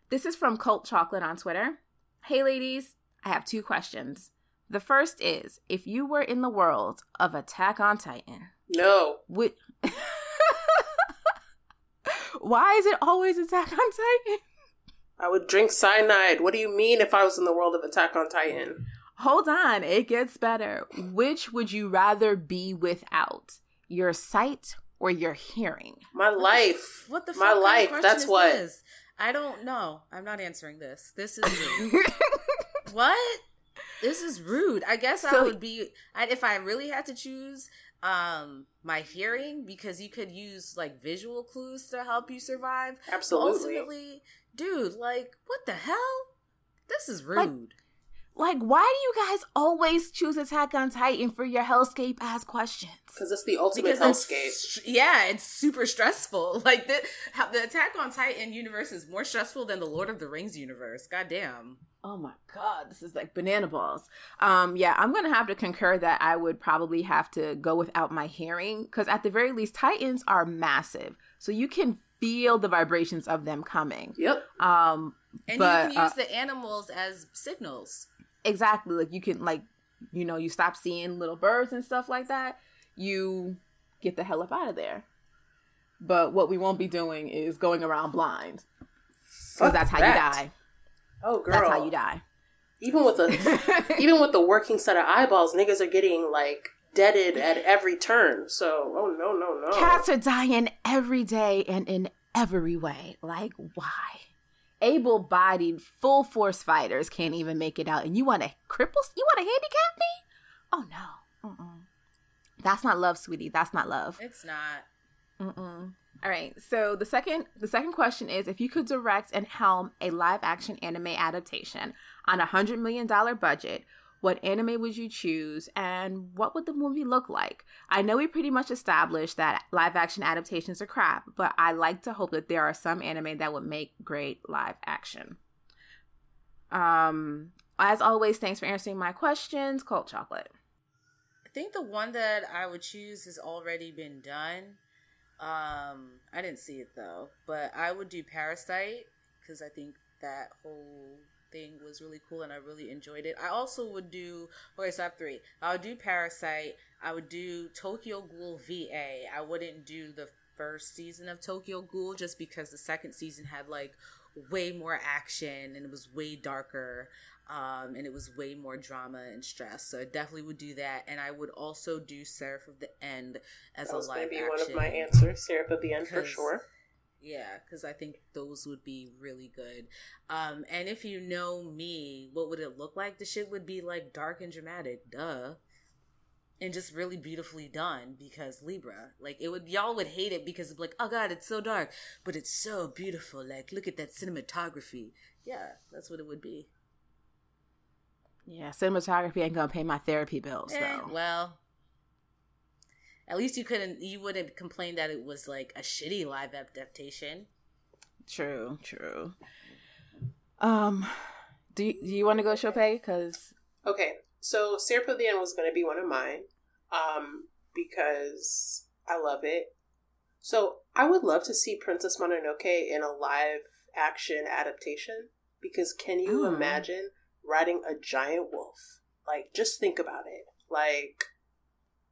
This is from Cult Chocolate on Twitter. Hey, ladies, I have two questions. The first is if you were in the world of Attack on Titan, No. would. [LAUGHS] why is it always Attack on Titan? I would drink cyanide. What do you mean if I was in the world of Attack on Titan? Hold on, it gets better. Which would you rather be without? Your sight or your hearing? My life. What the fuck My kind of life. That's is what. this? I don't know. I'm not answering this. This is [LAUGHS] rude. what? This is rude. I guess I would be I, if I really had to choose um my hearing because you could use like visual clues to help you survive. But Absolutely. ultimately, dude, like what the hell? This is rude. like, why do you guys always choose Attack on Titan for your hellscape ass questions? Because it's the ultimate because hellscape. str- yeah, it's super stressful. [LAUGHS] Like the how, the Attack on Titan universe is more stressful than the Lord of the Rings universe. Goddamn. Oh my god, this is like banana balls. Um, yeah, I'm gonna have to concur that I would probably have to go without my hearing because at the very least, Titans are massive, so you can feel the vibrations of them coming. Yep. Um, And But, you can use uh, the animals as signals. exactly like you can like you know you stop seeing little birds and stuff like that you get the hell up out of there but what we won't be doing is going around blind because that's how that. you die Oh, girl. that's how you die Even with a [LAUGHS] even with the working set of eyeballs, niggas are getting like deaded at every turn. So, oh no, no, no. cats are dying every day and in every way like why able-bodied full force fighters can't even make it out and you want to cripple you want to handicap me oh no Mm-mm. that's not love sweetie that's not love It's not. Mm-mm. All right. So the second the second question is if you could direct and helm a live action anime adaptation on a hundred million dollar budget, what anime would you choose and what would the movie look like? I know we pretty much established that live action adaptations are crap, but I like to hope that there are some anime that would make great live action. Um as always, thanks for answering my questions. Cold chocolate. I think the one that I would choose has already been done. Um, I didn't see it though, but I would do Parasite because I think that whole thing was really cool and I really enjoyed it. I also would do okay, so I have three. I would do Parasite. I would do Tokyo Ghoul VA. I wouldn't do the first season of Tokyo Ghoul just because the second season had like way more action and it was way darker um, and it was way more drama and stress. So I definitely would do that, and I would also do Seraph of the End as that a was going live action. one of my answers. Seraph of the end for sure. Yeah, because I think those would be really good. Um, and if you know me, what would it look like? The shit would be like dark and dramatic, duh. And just really beautifully done because Libra. Like it would y'all would hate it because like, oh god, it's so dark. But it's so beautiful. Like, look at that cinematography. Yeah, that's what it would be. Yeah, cinematography ain't gonna pay my therapy bills Eh, though. well, at least you couldn't. You wouldn't complain that it was like a shitty live adaptation. True, true. Um, do you, do you want to go Chopin? Because Okay, so Seraph of the End was going to be one of mine, um, because I love it. So I would love to see Princess Mononoke in a live action adaptation. Because can you Mm. imagine riding a giant wolf? Like, just think about it. Like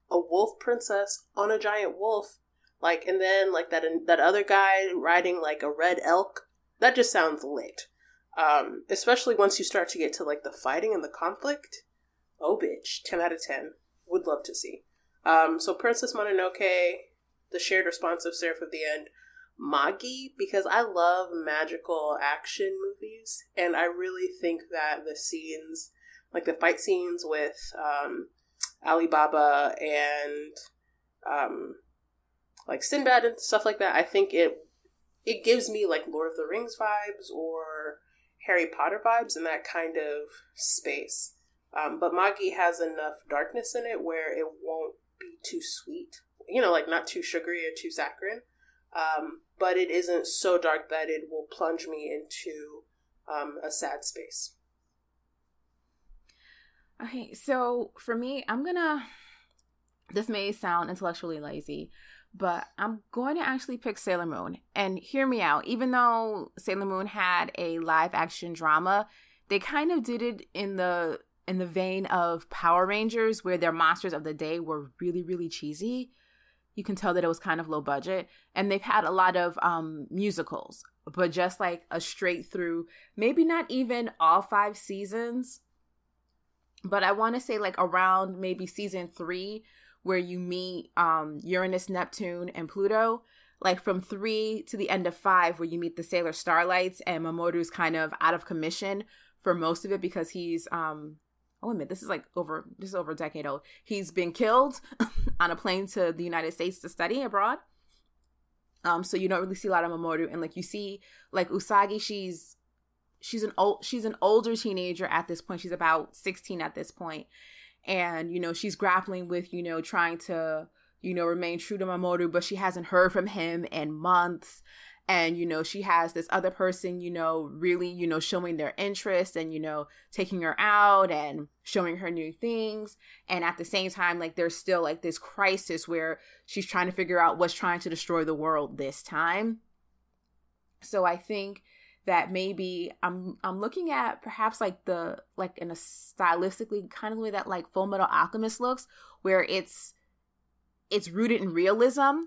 a wolf princess on a giant wolf. Like, and then like that that other guy riding like a red elk. That just sounds lit. Um, especially once you start to get to like the fighting and the conflict. Oh, bitch, ten out of ten. Would love to see. Um, so Princess Mononoke, the shared response of Seraph of the End, Magi, because I love magical action movies, and I really think that the scenes, like the fight scenes with um, Alibaba and um, like Sinbad and stuff like that, I think it it gives me like Lord of the Rings vibes or Harry Potter vibes in that kind of space. Um, but Magi has enough darkness in it where it won't be too sweet. You know, like not too sugary or too saccharine. um, but it isn't so dark that it will plunge me into um, a sad space. Okay, so for me, I'm gonna. This may sound intellectually lazy, but I'm going to actually pick Sailor Moon. And hear me out. Even though Sailor Moon had a live action drama, they kind of did it in the in the vein of Power Rangers, where their monsters of the day were really, really cheesy. You can tell that it was kind of low budget. And they've had a lot of um, musicals, but just like a straight through, maybe not even all five seasons, but I want to say like around maybe season three, where you meet um, Uranus, Neptune, and Pluto. Like from three to the end of five, where you meet the Sailor Starlights, and Mamoru's kind of out of commission for most of it because he's um oh admit this is like over this is over a decade old. He's been killed [LAUGHS] on a plane to the United States to study abroad. Um, so you don't really see a lot of Mamoru, and like you see like Usagi, she's she's an old she's an older teenager at this point. She's about sixteen at this point, and you know she's grappling with you know trying to you know remain true to Mamoru, but she hasn't heard from him in months. And you know she has this other person you know really you know showing their interest and you know taking her out and showing her new things. And at the same time like there's still like this crisis where she's trying to figure out what's trying to destroy the world this time. So i think that maybe i'm i'm looking at perhaps like the like in a stylistically kind of way that like Fullmetal Alchemist looks where it's it's rooted in realism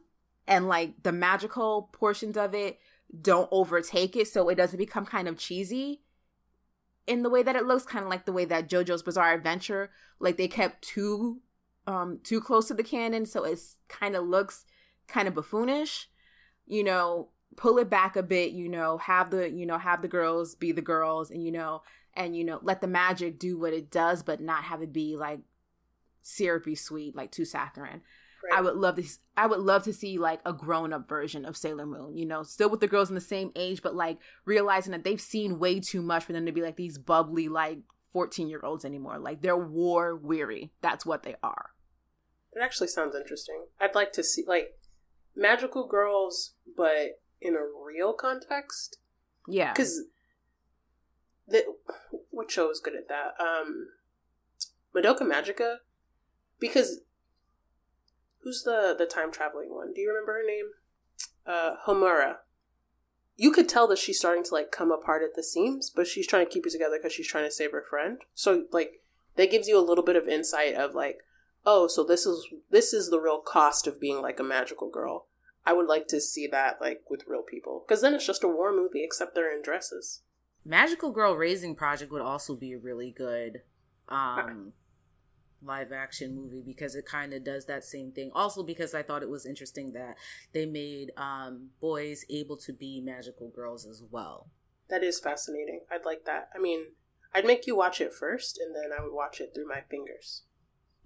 and like the magical portions of it don't overtake it so it doesn't become kind of cheesy in the way that it looks kind of like the way that JoJo's Bizarre Adventure like they kept too um too close to the canon so it's kind of looks kind of buffoonish you know pull it back a bit you know have the you know have the girls be the girls and you know and you know let the magic do what it does but not have it be like syrupy sweet like too saccharine Right. I would love to. I would love to see like a grown up version of Sailor Moon. You know, still with the girls in the same age, but like realizing that they've seen way too much for them to be like these bubbly like fourteen year olds anymore. Like they're war weary. That's what they are. It actually sounds interesting. I'd like to see like magical girls, but in a real context. Yeah, because the what show is good at that? Um, Madoka Magica, because who's the the time traveling one? Do you remember her name? Uh, Homura. You could tell that she's starting to like come apart at the seams, but she's trying to keep it together because she's trying to save her friend. So like that gives you a little bit of insight of like, oh, so this is this is the real cost of being like a magical girl. I would like to see that like with real people because then it's just a war movie except they're in dresses. Magical Girl Raising Project would also be a really good um live action movie because it kind of does that same thing. Also, because I thought it was interesting that they made um, boys able to be magical girls as well. That is fascinating. I'd like that. I mean, I'd make you watch it first, and then I would watch it through my fingers.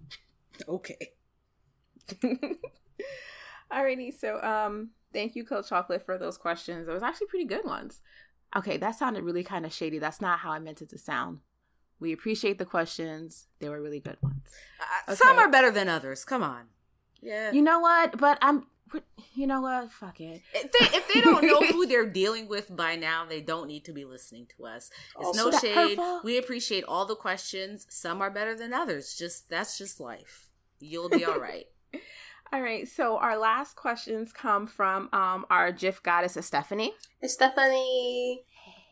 [LAUGHS] okay. [LAUGHS] Alrighty, so um, thank you, Coach Chocolate, for those questions. It was actually pretty good ones. Okay, that sounded really kind of shady. That's not how I meant it to sound. We appreciate the questions. They were really good ones. Uh, okay. Some are better than others. Come on. Yeah. You know what? But I'm. You know what? Fuck it. If they, if they don't know who [LAUGHS] they're dealing with by now, they don't need to be listening to us. It's also, no shade. We appreciate all the questions. Some are better than others. Just that's just life. You'll be all right. [LAUGHS] all right. So our last questions come from um our GIF goddess Stephanie. Stephanie.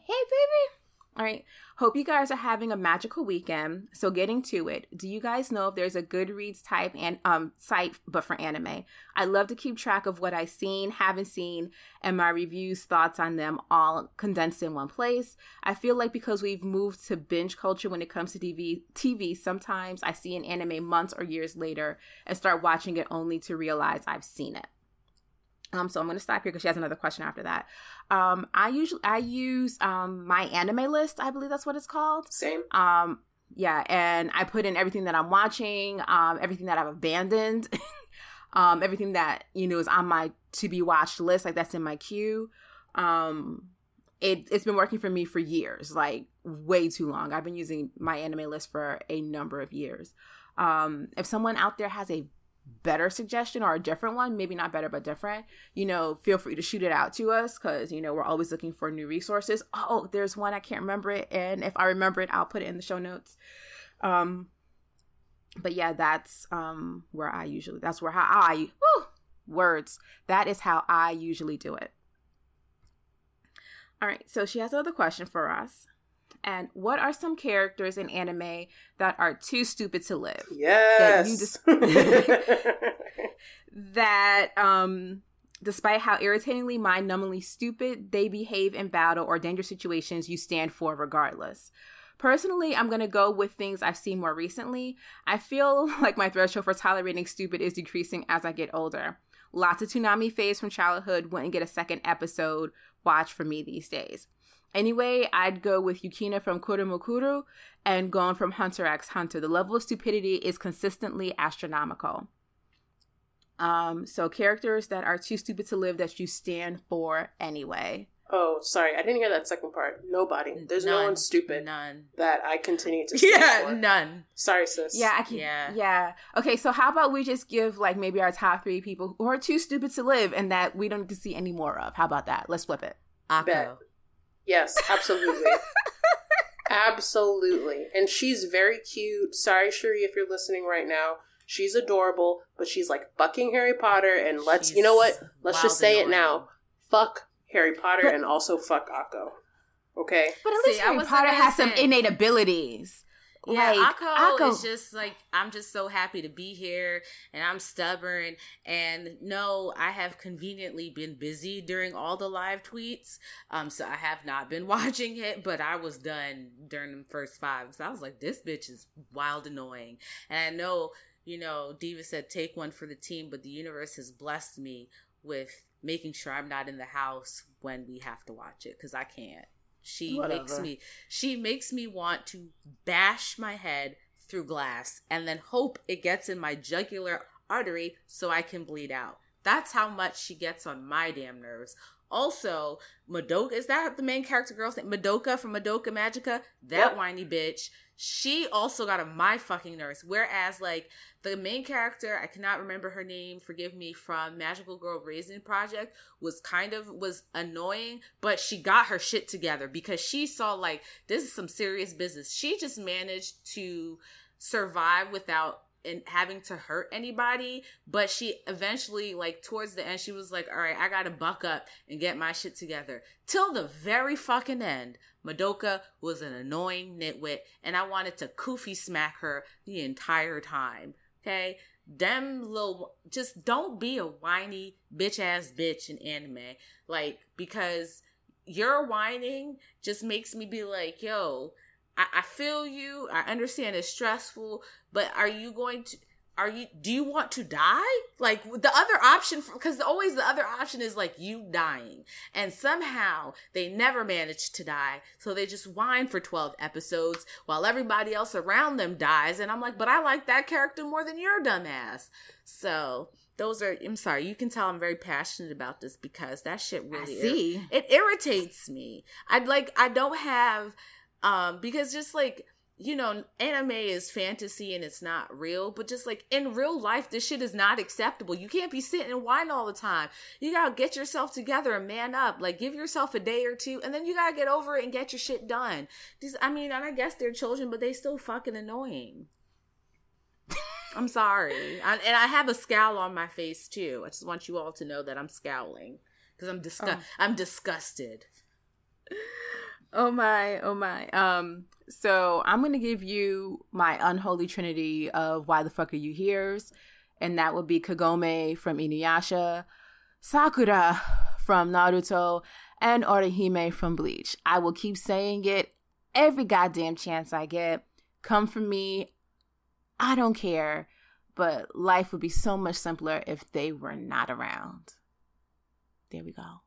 Hey, baby. All right. Hope you guys are having a magical weekend. So getting to it, do you guys know if there's a Goodreads type and um site but for anime? I love to keep track of what I've seen, haven't seen, and my reviews, thoughts on them all condensed in one place. I feel like because we've moved to binge culture when it comes to TV, TV, sometimes I see an anime months or years later and start watching it only to realize I've seen it. Um, so I'm going to stop here because she has another question after that. Um, I usually I use um my anime list. I believe that's what it's called. Same. Um, yeah, and I put in everything that I'm watching, um, everything that I've abandoned, [LAUGHS] um, everything that you know is on my to be watched list. Like that's in my queue. Um, it it's been working for me for years, like way too long. I've been using my anime list for a number of years. Um, if someone out there has a better suggestion or a different one, maybe not better but different, you know, feel free to shoot it out to us because you know we're always looking for new resources. Oh, there's one I can't remember it, and if I remember it, I'll put it in the show notes. Um, but yeah, that's um where I usually that's where how I whew, words that is how I usually do it. All right, so she has another question for us. And what are some characters in anime that are too stupid to live? Yes. That, [LAUGHS] that um despite how irritatingly mind-numbingly stupid they behave in battle or dangerous situations, you stand for regardless. Personally, I'm going to go with things I've seen more recently. I feel [LAUGHS] like my threshold for tolerating stupid is decreasing as I get older. Lots of Toonami phase from childhood wouldn't get a second episode watch for me these days. Anyway, I'd go with Yukina from Kuromukuro and Gon from Hunter x Hunter. The level of stupidity is consistently astronomical. Um, so characters that are too stupid to live that you stand for anyway. Oh, sorry, I didn't hear that second part. Nobody. There's no one stupid None. that I continue to [LAUGHS] stand Yeah, for. none. Sorry, sis. Yeah, I can. Yeah. Yeah. Okay, so how about we just give like maybe our top three people who are too stupid to live and that we don't need to see any more of. How about that? Let's flip it. Akko. Bet. Yes, absolutely. [LAUGHS] absolutely. And she's very cute. Sorry, Shuri, if you're listening right now. She's adorable, but she's like fucking Harry Potter and let's you know what? Let's just say it now. Fuck Harry Potter But- and also fuck Akko. Okay? But at least I Harry Potter has some innate abilities. Yeah, Like, Akko, Akko- is just like I'm just so happy to be here, and I'm stubborn. And no, I have conveniently been busy during all the live tweets, um, so I have not been [LAUGHS] watching it. But I was done during the first five, so I was like, this bitch is wild annoying. And I know, you know, Diva said take one for the team, but the universe has blessed me with making sure I'm not in the house when we have to watch it because I can't. She makes me she makes me want to bash my head through glass and then hope it gets in my jugular artery so I can bleed out. That's how much she gets on my damn nerves. Also, Madoka is that the main character girl's name? Madoka from Madoka Magica? That Yep. whiny bitch. She also got on my fucking nerves. Whereas, like, the main character, I cannot remember her name, forgive me, from Magical Girl Raising Project, was kind of was annoying, but she got her shit together because she saw like this is some serious business. She just managed to survive without and having to hurt anybody but she eventually like towards the end she was like all right i gotta buck up and get my shit together. Till the very fucking end madoka was an annoying nitwit and i wanted to koofy smack her the entire time okay? Them little just don't be a whiny bitch ass bitch in anime like because your whining just makes me be like yo I, I feel you. I understand it's stressful but are you going to are you do you want to die? Like the other option because always the other option is like you dying. And somehow they never managed to die. So they just whine for 12 episodes while everybody else around them dies. And i'm like but i like that character more than your dumbass. So those are i'm sorry you can tell i'm very passionate about this because that shit really I see. it irritates me. I'd like i don't have um because just like you know anime is fantasy and it's not real but just like in real life this shit is not acceptable. You can't be sitting and whine all the time. You gotta get yourself together and man up. Like give yourself a day or two and then you gotta get over it and get your shit done. These i mean and i guess they're children but they still fucking annoying. I'm sorry. I, and i have a scowl on my face too. I just want you all to know that i'm scowling because i'm disgust Oh. i'm disgusted Oh my, oh my. Um, so I'm gonna give you my unholy trinity of why the fuck are you here's, and that would be Kagome from Inuyasha, Sakura from Naruto, and Orihime from Bleach. I will keep saying it every goddamn chance I get. Come for me. I don't care, but life would be so much simpler if they were not around. There we go.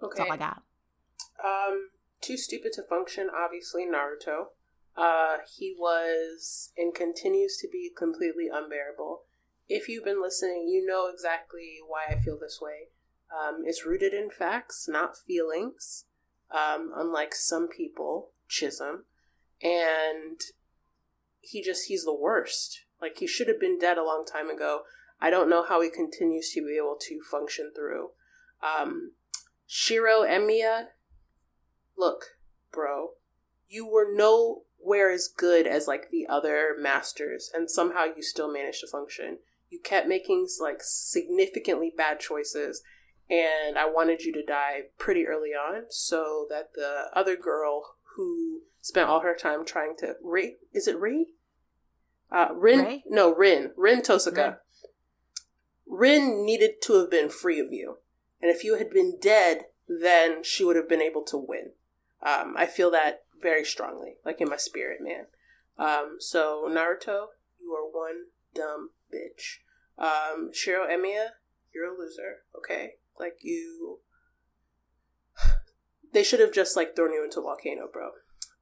That's Okay. all I got. Um, too stupid to function. Obviously, Naruto. Uh, he was and continues to be completely unbearable. If you've been listening, you know exactly why I feel this way. Um, it's rooted in facts, not feelings. Um, unlike some people, Chisholm, and he just he's the worst. Like he should have been dead a long time ago. I don't know how he continues to be able to function through. Um, Shiro Emiya, look, bro, you were nowhere as good as like the other masters, and somehow you still managed to function. You kept making like significantly bad choices, and I wanted you to die pretty early on so that the other girl who spent all her time trying to Ray is it Ray? Uh, Rin? Ray? No, Rin. Rin Tosaka. Rin. Rin needed to have been free of you. And if you had been dead, then she would have been able to win. Um, I feel that very strongly, like in my spirit, man. Um, so Naruto, you are one dumb bitch. Um, Shiro Emiya, you're a loser, okay? Like you [SIGHS] they should have just like thrown you into a volcano, bro.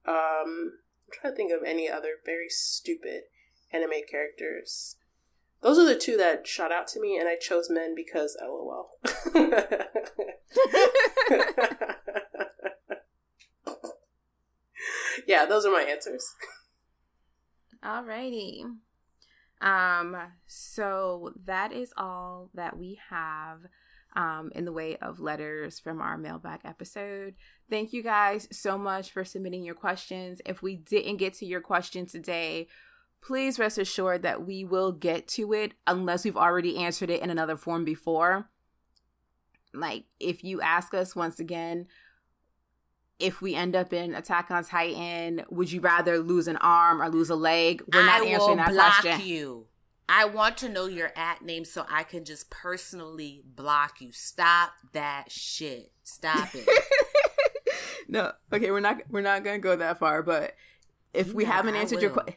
Um I'm trying to think of any other very stupid anime characters. Those are the two that shot out to me, and I chose men because lol. [LAUGHS] [LAUGHS] [LAUGHS] [LAUGHS] yeah, those are my answers. Alrighty. Um, so that is all that we have um, in the way of letters from our mailbag episode. Thank you guys so much for submitting your questions. If we didn't get to your question today, please rest assured that we will get to it unless we've already answered it in another form before. Like, if you ask us once again, if we end up in Attack on Titan, would you rather lose an arm or lose a leg? We're not I answering that question. You. I want to know your at name so I can just personally block you. Stop that shit. Stop it. [LAUGHS] no, okay, we're not we're not gonna go that far. But if you we haven't answered your question,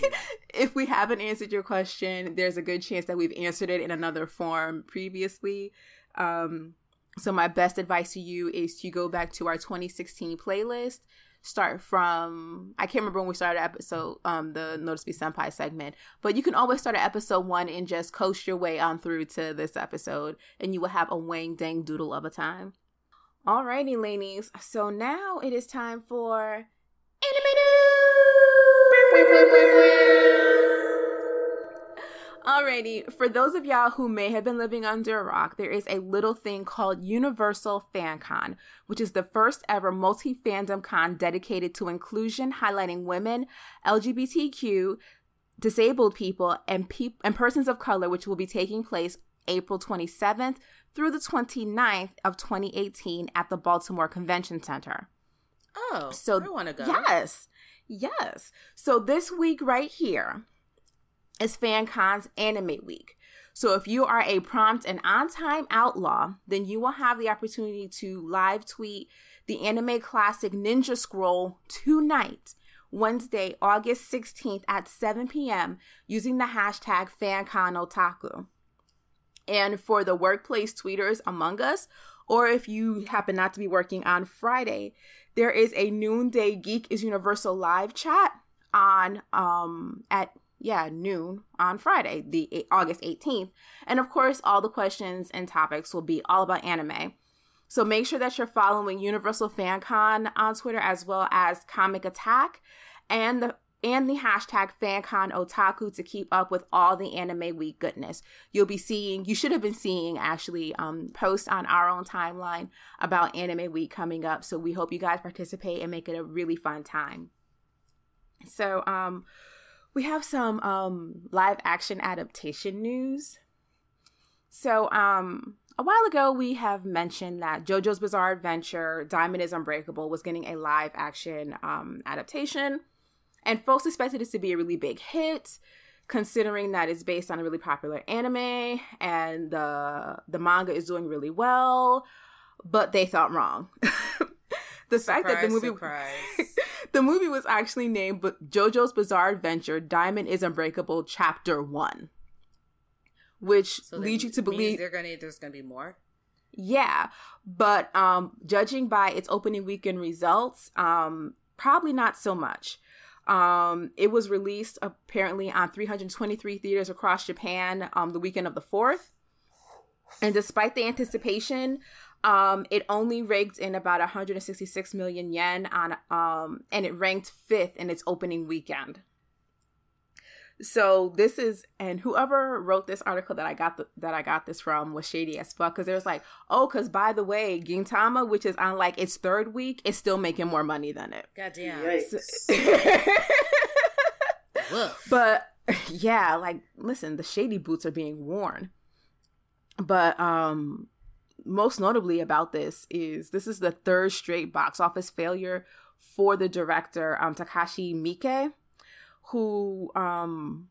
[LAUGHS] if we haven't answered your question, there's a good chance that we've answered it in another form previously. Um, so my best advice to you is to go back to our 2016 playlist start from I can't remember when we started episode um the Notice Me Senpai segment, but you can always start at episode one and just coast your way on through to this episode, and you will have a wang dang doodle of a time. Alrighty, ladies. So now it is time for anime news. Alrighty, for those of y'all who may have been living under a rock, there is a little thing called Universal FanCon, which is the first ever multi fandom con dedicated to inclusion, highlighting women, LGBTQ, disabled people, and, pe- and persons of color, which will be taking place April 27th through the 29th of 2018 at the Baltimore Convention Center. Oh, so I want to go. Yes, yes. So this week right here is FanCon's Anime Week. So if you are a prompt and on time outlaw, then you will have the opportunity to live tweet the anime classic Ninja Scroll tonight, Wednesday, August 16th at 7 p.m., using the hashtag FanConOtaku. And for the workplace tweeters among us, or if you happen not to be working on Friday, there is a noonday Geek is Universal live chat on um at yeah, noon on Friday, the August 18th. And of course, all the questions and topics will be all about anime. So make sure that you're following Universal FanCon on Twitter as well as Comic Attack and the and the hashtag FanCon Otaku to keep up with all the anime week goodness. You'll be seeing, you should have been seeing actually um, posts on our own timeline about anime week coming up. So we hope you guys participate and make it a really fun time. So um we have some um, live action adaptation news. So, um, a while ago, we have mentioned that JoJo's Bizarre Adventure Diamond is Unbreakable was getting a live action um, adaptation, and folks expected this to be a really big hit, considering that it's based on a really popular anime and the the manga is doing really well. But they thought wrong. [LAUGHS] the surprise, fact that the movie [LAUGHS] the movie was actually named JoJo's Bizarre Adventure: Diamond is Unbreakable Chapter One, which so leads you to believe they're gonna there's gonna be more. Yeah, but um, judging by its opening weekend results, um, probably not so much. Um, it was released apparently on 323 theaters across Japan um, the weekend of the 4th. And despite the anticipation, um, it only raked in about 166 million yen on, um, and it ranked fifth in its opening weekend. So this is, and whoever wrote this article that I got the, that I got this from was shady as fuck because it was like, oh, because by the way, Gintama, which is on like its third week, is still making more money than it. Goddamn. [LAUGHS] [LAUGHS] but yeah, like listen, the shady boots are being worn. But um most notably about this is this is the third straight box office failure for the director um Takashi Miike who um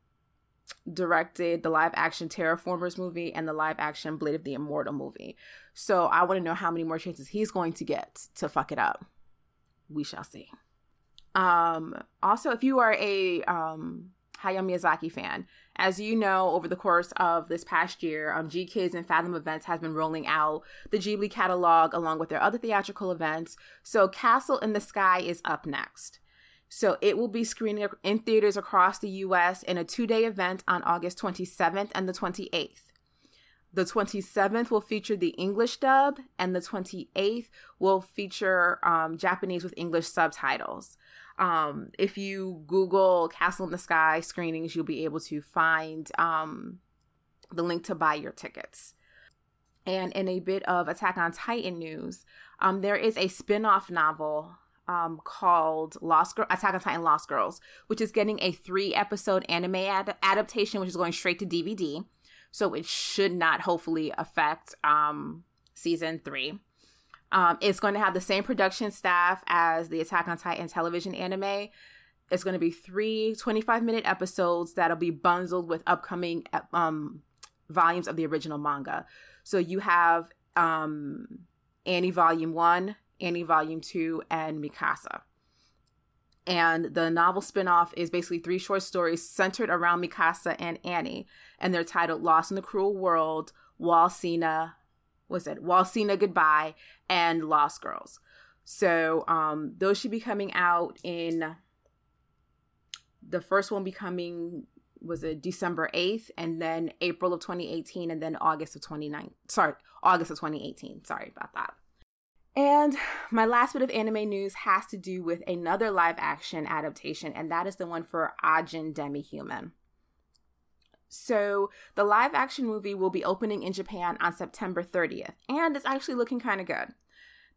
directed the live action Terra Formars movie and the live action Blade of the Immortal movie. So I want to know how many more chances he's going to get to fuck it up. We shall see. Um also if you are a um Hayao Miyazaki fan, as you know, over the course of this past year, um, GKIDS and Fathom Events has been rolling out the Ghibli catalog along with their other theatrical events. So Castle in the Sky is up next. So it will be screening in theaters across the US in a two day event on August 27th and the 28th. The 27th will feature the English dub, and the 28th will feature um, Japanese with English subtitles. Um, if you Google Castle in the Sky screenings, you'll be able to find um, the link to buy your tickets. And in a bit of Attack on Titan news, um, there is a spin off novel um, called Lost Girl, Attack on Titan Lost Girls, which is getting a three episode anime ad- adaptation, which is going straight to DVD. So it should not hopefully affect um, season three. Um, it's going to have the same production staff as the Attack on Titan television anime. It's going to be three 25 minute episodes that'll be bundled with upcoming um, volumes of the original manga. So you have um, Annie Volume 1, Annie Volume 2, and Mikasa. And the novel spinoff is basically three short stories centered around Mikasa and Annie, and they're titled Lost in the Cruel World, "Wall Walsina, was it? Wall Sina Goodbye, and Lost Girls. So um, those should be coming out in the first one becoming was it December 8th and then April of 2018 and then August of 29 sorry August of 2018 sorry about that. And my last bit of anime news has to do with another live action adaptation and that is the one for Ajin Demi-Human so the live action movie will be opening in Japan on September 30th, and it's actually looking kind of good.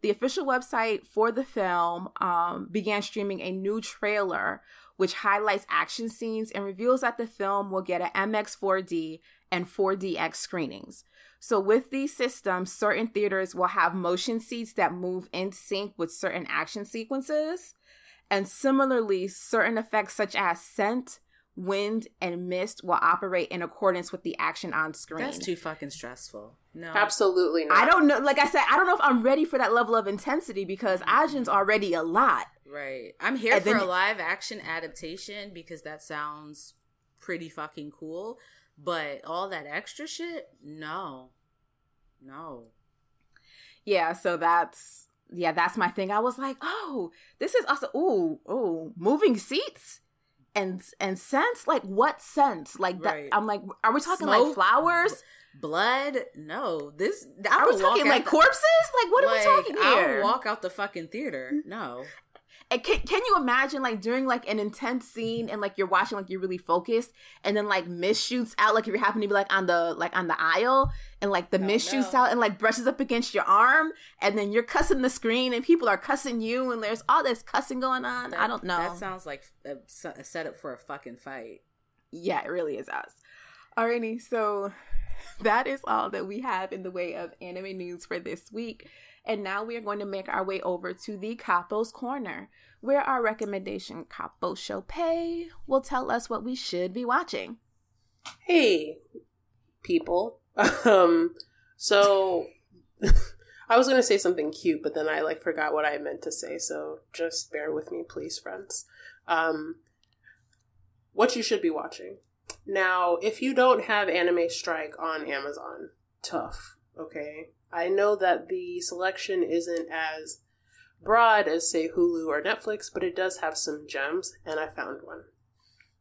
The official website for the film um, began streaming a new trailer which highlights action scenes and reveals that the film will get an MX4D and 4DX screenings. So, with these systems, certain theaters will have motion seats that move in sync with certain action sequences. And similarly, certain effects such as scent, wind, and mist will operate in accordance with the action on screen. That's too fucking stressful. No. Absolutely not. I don't know. Like I said, I don't know if I'm ready for that level of intensity because Ajin's already a lot. Right. I'm here and for a live action adaptation because that sounds pretty fucking cool. But all that extra shit, no. No. Yeah, so that's yeah, that's my thing. I was like, oh, this is also ooh, ooh, moving seats and and sense like what sense like that right. i'm like are we talking Smoke, like flowers blood? No. This I are we talking like the, corpses? Like what like, are we talking here? i walk out the fucking theater. No and can, can you imagine like during like an intense scene and like you're watching like you're really focused and then like mist shoots out like if you happen to be like on the like on the aisle and like the oh, mist no. shoots out and like brushes up against your arm and then you're cussing the screen and people are cussing you and there's all this cussing going on. That, I don't know. That sounds like a, a setup for a fucking fight. Yeah, it really is us. Alrighty, so [LAUGHS] that is all that we have in the way of anime news for this week. And now we are going to make our way over to the Capo's Corner, where our recommendation Capo Chopay will tell us what we should be watching. Hey, people. [LAUGHS] Um, so [LAUGHS] I was going to say something cute, but then I like forgot what I meant to say. So just bear with me, please, friends. Um, what you should be watching. Now, if you don't have Anime Strike on Amazon, tough, okay? I know that the selection isn't as broad as, say, Hulu or Netflix, but it does have some gems, and I found one.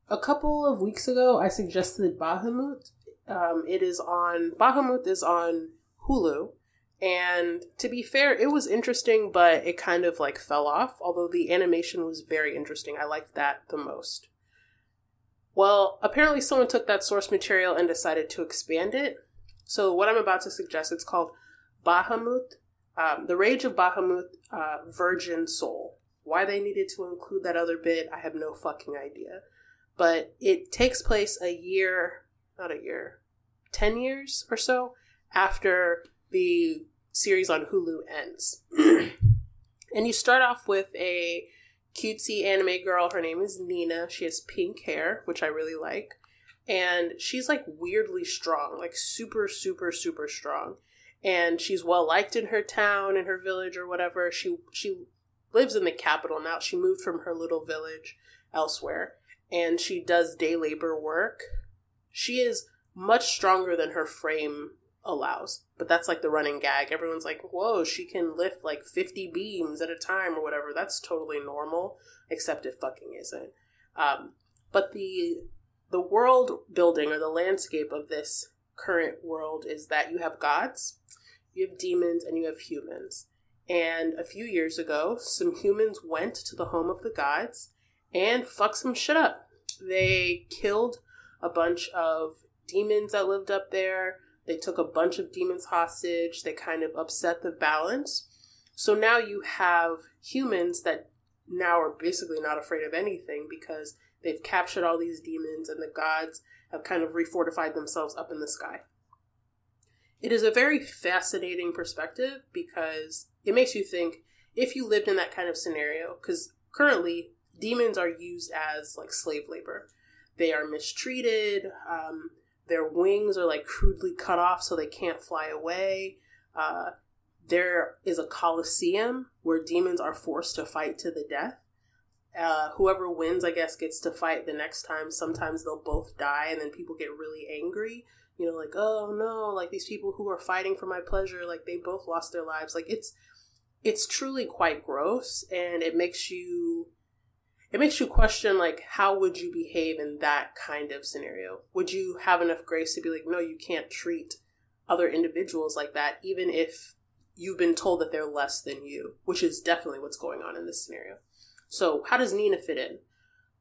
A couple of weeks ago, I suggested Bahamut. Um, it is on, Bahamut is on Hulu, and to be fair, it was interesting, but it kind of like fell off, although the animation was very interesting. I liked that the most. Well, apparently someone took that source material and decided to expand it. So what I'm about to suggest, it's called Bahamut, um, The Rage of Bahamut, uh, Virgin Soul. Why they needed to include that other bit, I have no fucking idea. But it takes place a year, not a year, 10 years or so after the series on Hulu ends. [CLEARS THROAT] and you start off with a cutesy anime girl. Her name is Nina. She has pink hair, which I really like. And she's like weirdly strong, like super, super, super strong. And she's well liked in her town, in her village, or whatever. She she lives in the capital now. She moved from her little village elsewhere, and she does day labor work. She is much stronger than her frame allows. But that's like the running gag. Everyone's like, whoa, she can lift like 50 beams at a time or whatever. That's totally normal, except it fucking isn't. Um, but the the world building or the landscape of this current world is that you have gods, you have demons, and you have humans. And a few years ago, some humans went to the home of the gods and fucked some shit up. They killed a bunch of demons that lived up there. They took a bunch of demons hostage. They kind of upset the balance. So now you have humans that now are basically not afraid of anything because they've captured all these demons and the gods have kind of refortified themselves up in the sky. It is a very fascinating perspective because it makes you think if you lived in that kind of scenario, because currently demons are used as like slave labor. They are mistreated. Um, their wings are like crudely cut off so they can't fly away. Uh, there is a coliseum where demons are forced to fight to the death. Uh, whoever wins, I guess, gets to fight the next time. Sometimes they'll both die, and then people get really angry. You know, like, oh no, like these people who are fighting for my pleasure, like they both lost their lives. Like it's, it's truly quite gross, and it makes you it makes you question like how would you behave in that kind of scenario? Would you have enough grace to be like no you can't treat other individuals like that even if you've been told that they're less than you which is definitely what's going on in this scenario. So how does nina fit in?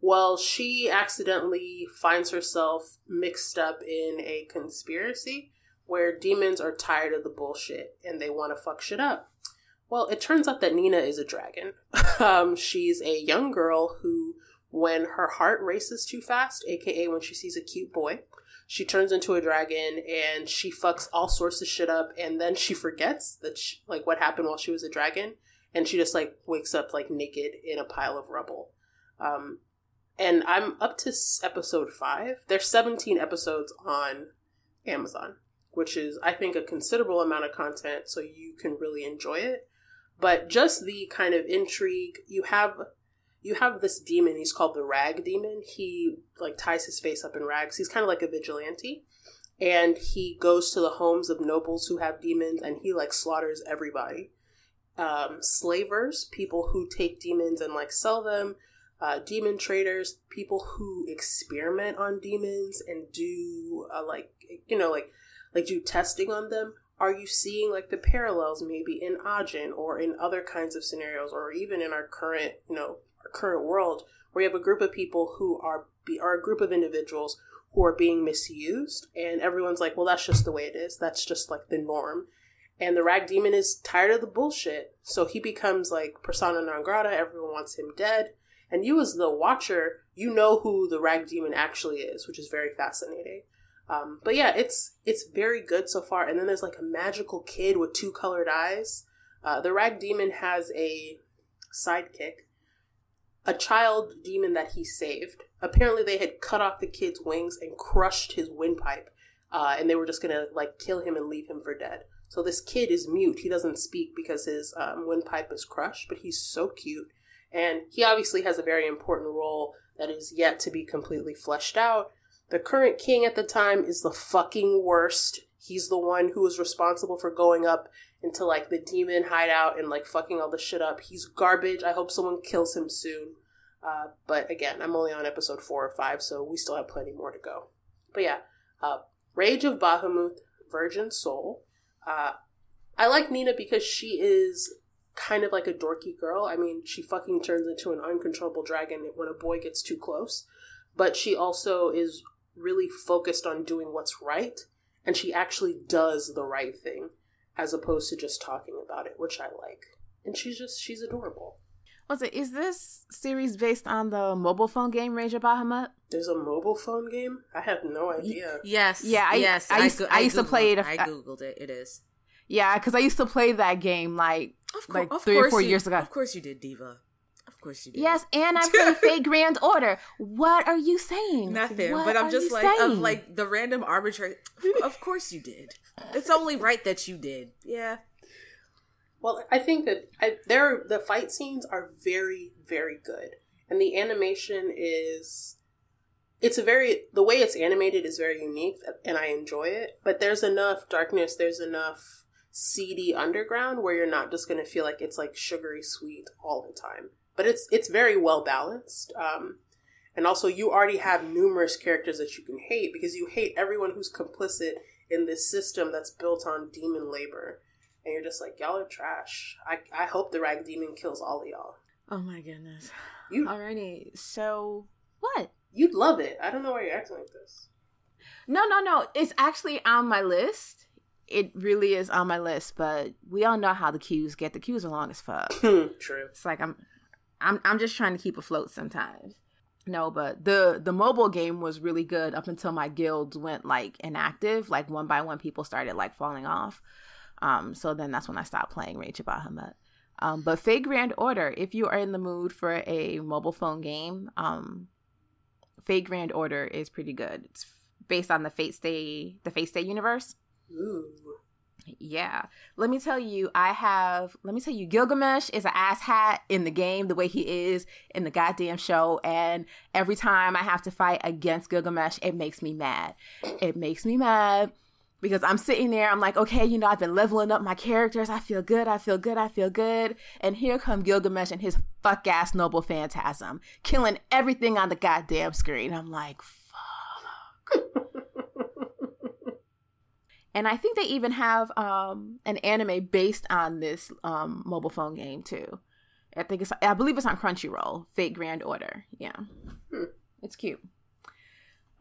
Well she accidentally finds herself mixed up in a conspiracy where demons are tired of the bullshit and they want to fuck shit up well, it turns out that Nina is a dragon. [LAUGHS] um, she's a young girl who, when her heart races too fast, aka when she sees a cute boy, she turns into a dragon and she fucks all sorts of shit up, and then she forgets that she, like what happened while she was a dragon, and she just like wakes up like naked in a pile of rubble. Um, and I'm up to episode five. There's 17 episodes on Amazon, which is I think a considerable amount of content, so you can really enjoy it but just the kind of intrigue you have you have this demon he's called the rag demon. He like ties his face up in rags. He's kind of like a vigilante. And he goes to the homes of nobles who have demons and he like slaughters everybody. Um, slavers people who take demons and like sell them. Uh, demon traders people who experiment on demons and do uh, like you know like like do testing on them are you seeing like the parallels maybe in Ajin or in other kinds of scenarios or even in our current, you know, our current world where you have a group of people who are be, are a group of individuals who are being misused and everyone's like, well, that's just the way it is. That's just like the norm. And the rag demon is tired of the bullshit. So he becomes like persona non grata. Everyone wants him dead. And you, as the watcher, you know who the rag demon actually is, which is very fascinating. Um, but yeah, it's it's very good so far. And then there's like a magical kid with two colored eyes. Uh, the rag demon has a sidekick, a child demon that he saved. Apparently, they had cut off the kid's wings and crushed his windpipe, uh, and they were just gonna like kill him and leave him for dead. So this kid is mute. He doesn't speak because his um, windpipe is crushed, but he's so cute, and he obviously has a very important role that is yet to be completely fleshed out. The current king at the time is the fucking worst. He's the one who was responsible for going up into like the demon hideout and like fucking all the shit up. He's garbage. I hope someone kills him soon. Uh, but again, I'm only on episode four or five, so we still have plenty more to go. But yeah, uh, Rage of Bahamut, Virgin Soul. Uh, I like Nina because she is kind of like a dorky girl. I mean, she fucking turns into an uncontrollable dragon when a boy gets too close. but she also is really focused on doing what's right, and she actually does the right thing as opposed to just talking about it, which I like. And she's just she's adorable. Was it? Is this series based on the mobile phone game Rage of Bahamut? There's a mobile phone game. I have no idea. Yes. Yeah. I, yes. I used, I, I used to play it. I googled it. It is. Yeah, because I used to play that game like Of, cour- like of three or four you- years ago. Of course you did, Diva. Of course you did. Yes, and I played Fate Grand Order. What are you saying? Nothing. What but I'm just you like of like the random arbitrary. of course you did. It's only right that you did. Yeah. Well, I think that I, there the fight scenes are very very good, and the animation is it's a very the way it's animated is very unique, and I enjoy it. But there's enough darkness, there's enough seedy underground where you're not just going to feel like it's like sugary sweet all the time. But it's it's very well balanced. Um, and also, you already have numerous characters that you can hate because you hate everyone who's complicit in this system that's built on demon labor. And you're just like, y'all are trash. I, I hope the rag demon kills all of y'all. oh my goodness. You Alrighty, so what? you'd love it. I don't know why you're acting like this. No, no, no. It's actually on my list. It really is on my list, but we all know how the queues get. The queues are long as fuck. [LAUGHS] True. It's like I'm, I'm, I'm just trying to keep afloat sometimes. No, but the the mobile game was really good up until my guilds went like inactive. Like one by one, people started like falling off. Um, so then that's when I stopped playing Rage of Bahamut. Um, but Fate Grand Order, if you are in the mood for a mobile phone game, um, Fate Grand Order is pretty good. It's based on the Fate Stay the Fate Stay universe. Ooh. Yeah. Let me tell you, I have, let me tell you, Gilgamesh is an asshat in the game the way he is in the goddamn show. And every time I have to fight against Gilgamesh, it makes me mad. It makes me mad because I'm sitting there, I'm like, okay, you know, I've been leveling up my characters. I feel good. I feel good. I feel good. And here come Gilgamesh and his fuck ass noble phantasm, killing everything on the goddamn screen. I'm like, [LAUGHS] And I think they even have um, an anime based on this um, mobile phone game too. I think it's I believe it's on Crunchyroll. Fate Grand Order. Yeah, Hmm. it's cute.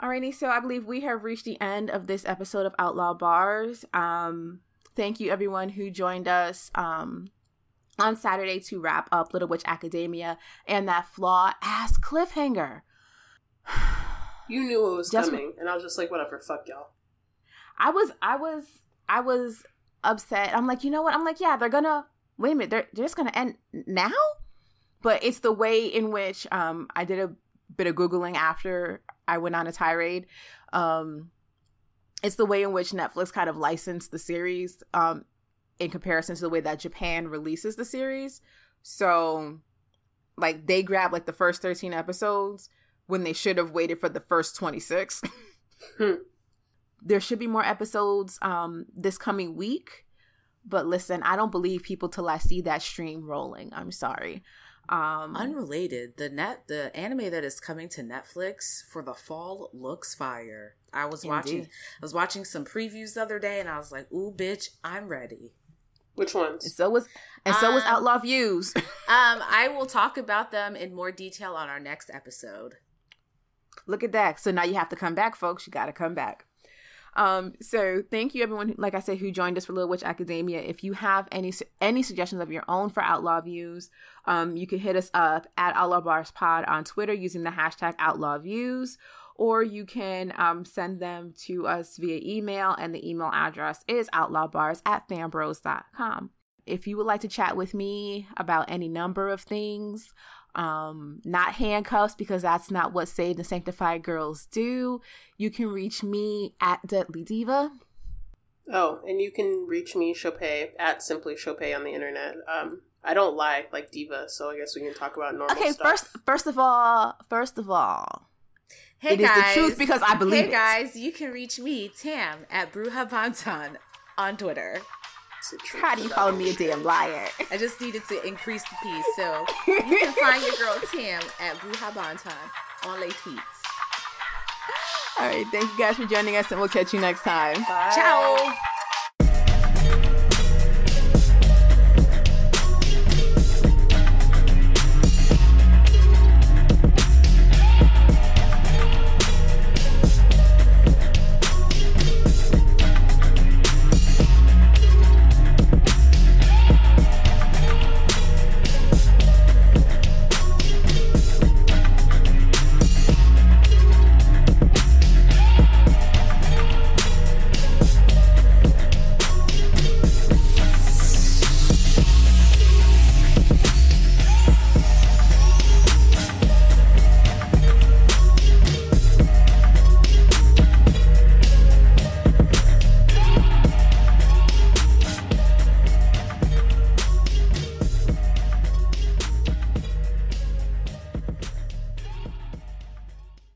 Alrighty, so I believe we have reached the end of this episode of Outlaw Barz. Um, thank you everyone who joined us um, on Saturday to wrap up Little Witch Academia and that flaw ass cliffhanger. [SIGHS] You knew it was Just- coming, and I was just like, whatever, fuck y'all. I was I was I was upset. I'm like, you know what? I'm like, yeah, they're gonna wait a minute, they're, they're just gonna end now? But it's the way in which um I did a bit of Googling after I went on a tirade. Um it's the way in which Netflix kind of licensed the series um in comparison to the way that Japan releases the series. So like they grab like the first 13 episodes when they should have waited for the first 26. There should be more episodes um this coming week. But listen i don't believe people till i see that stream rolling. I'm sorry. Um Unrelated, the net the anime that is coming to Netflix for the fall looks fire. I was watching I was watching some previews the other day and I was like, "Ooh, bitch, I'm ready." Which ones? and so was and so was Um, outlaw views. [LAUGHS] Um, I will talk about them in more detail on our next episode. look at that. So now you have to come back folks. You gotta come back um so thank you everyone like i said who joined us for little witch academia. If you have any any suggestions of your own for outlaw views um you can hit us up at outlaw barz pod on twitter using the hashtag outlaw views or you can um, send them to us via email and the email address is outlawbarz at fanbros.com if you would like to chat with me about any number of things um not handcuffs because that's not what saved and sanctified girls do you can reach me at deadly diva Oh, and you can reach me, Chopay, at Simply Chopay on the internet. Um, I don't lie like Diva, so I guess we can talk about normal okay stuff. first first of all first of all Hey It is guys, the truth because I believe Hey it. guys, you can reach me Tam at Bruja Bantan on Twitter. It's the truth how do you call me a damn liar I just needed to increase the piece, so you can find your girl Tam at Bruja Bantan on les tweets. all right thank you guys for joining us and we'll catch you next time Ciao.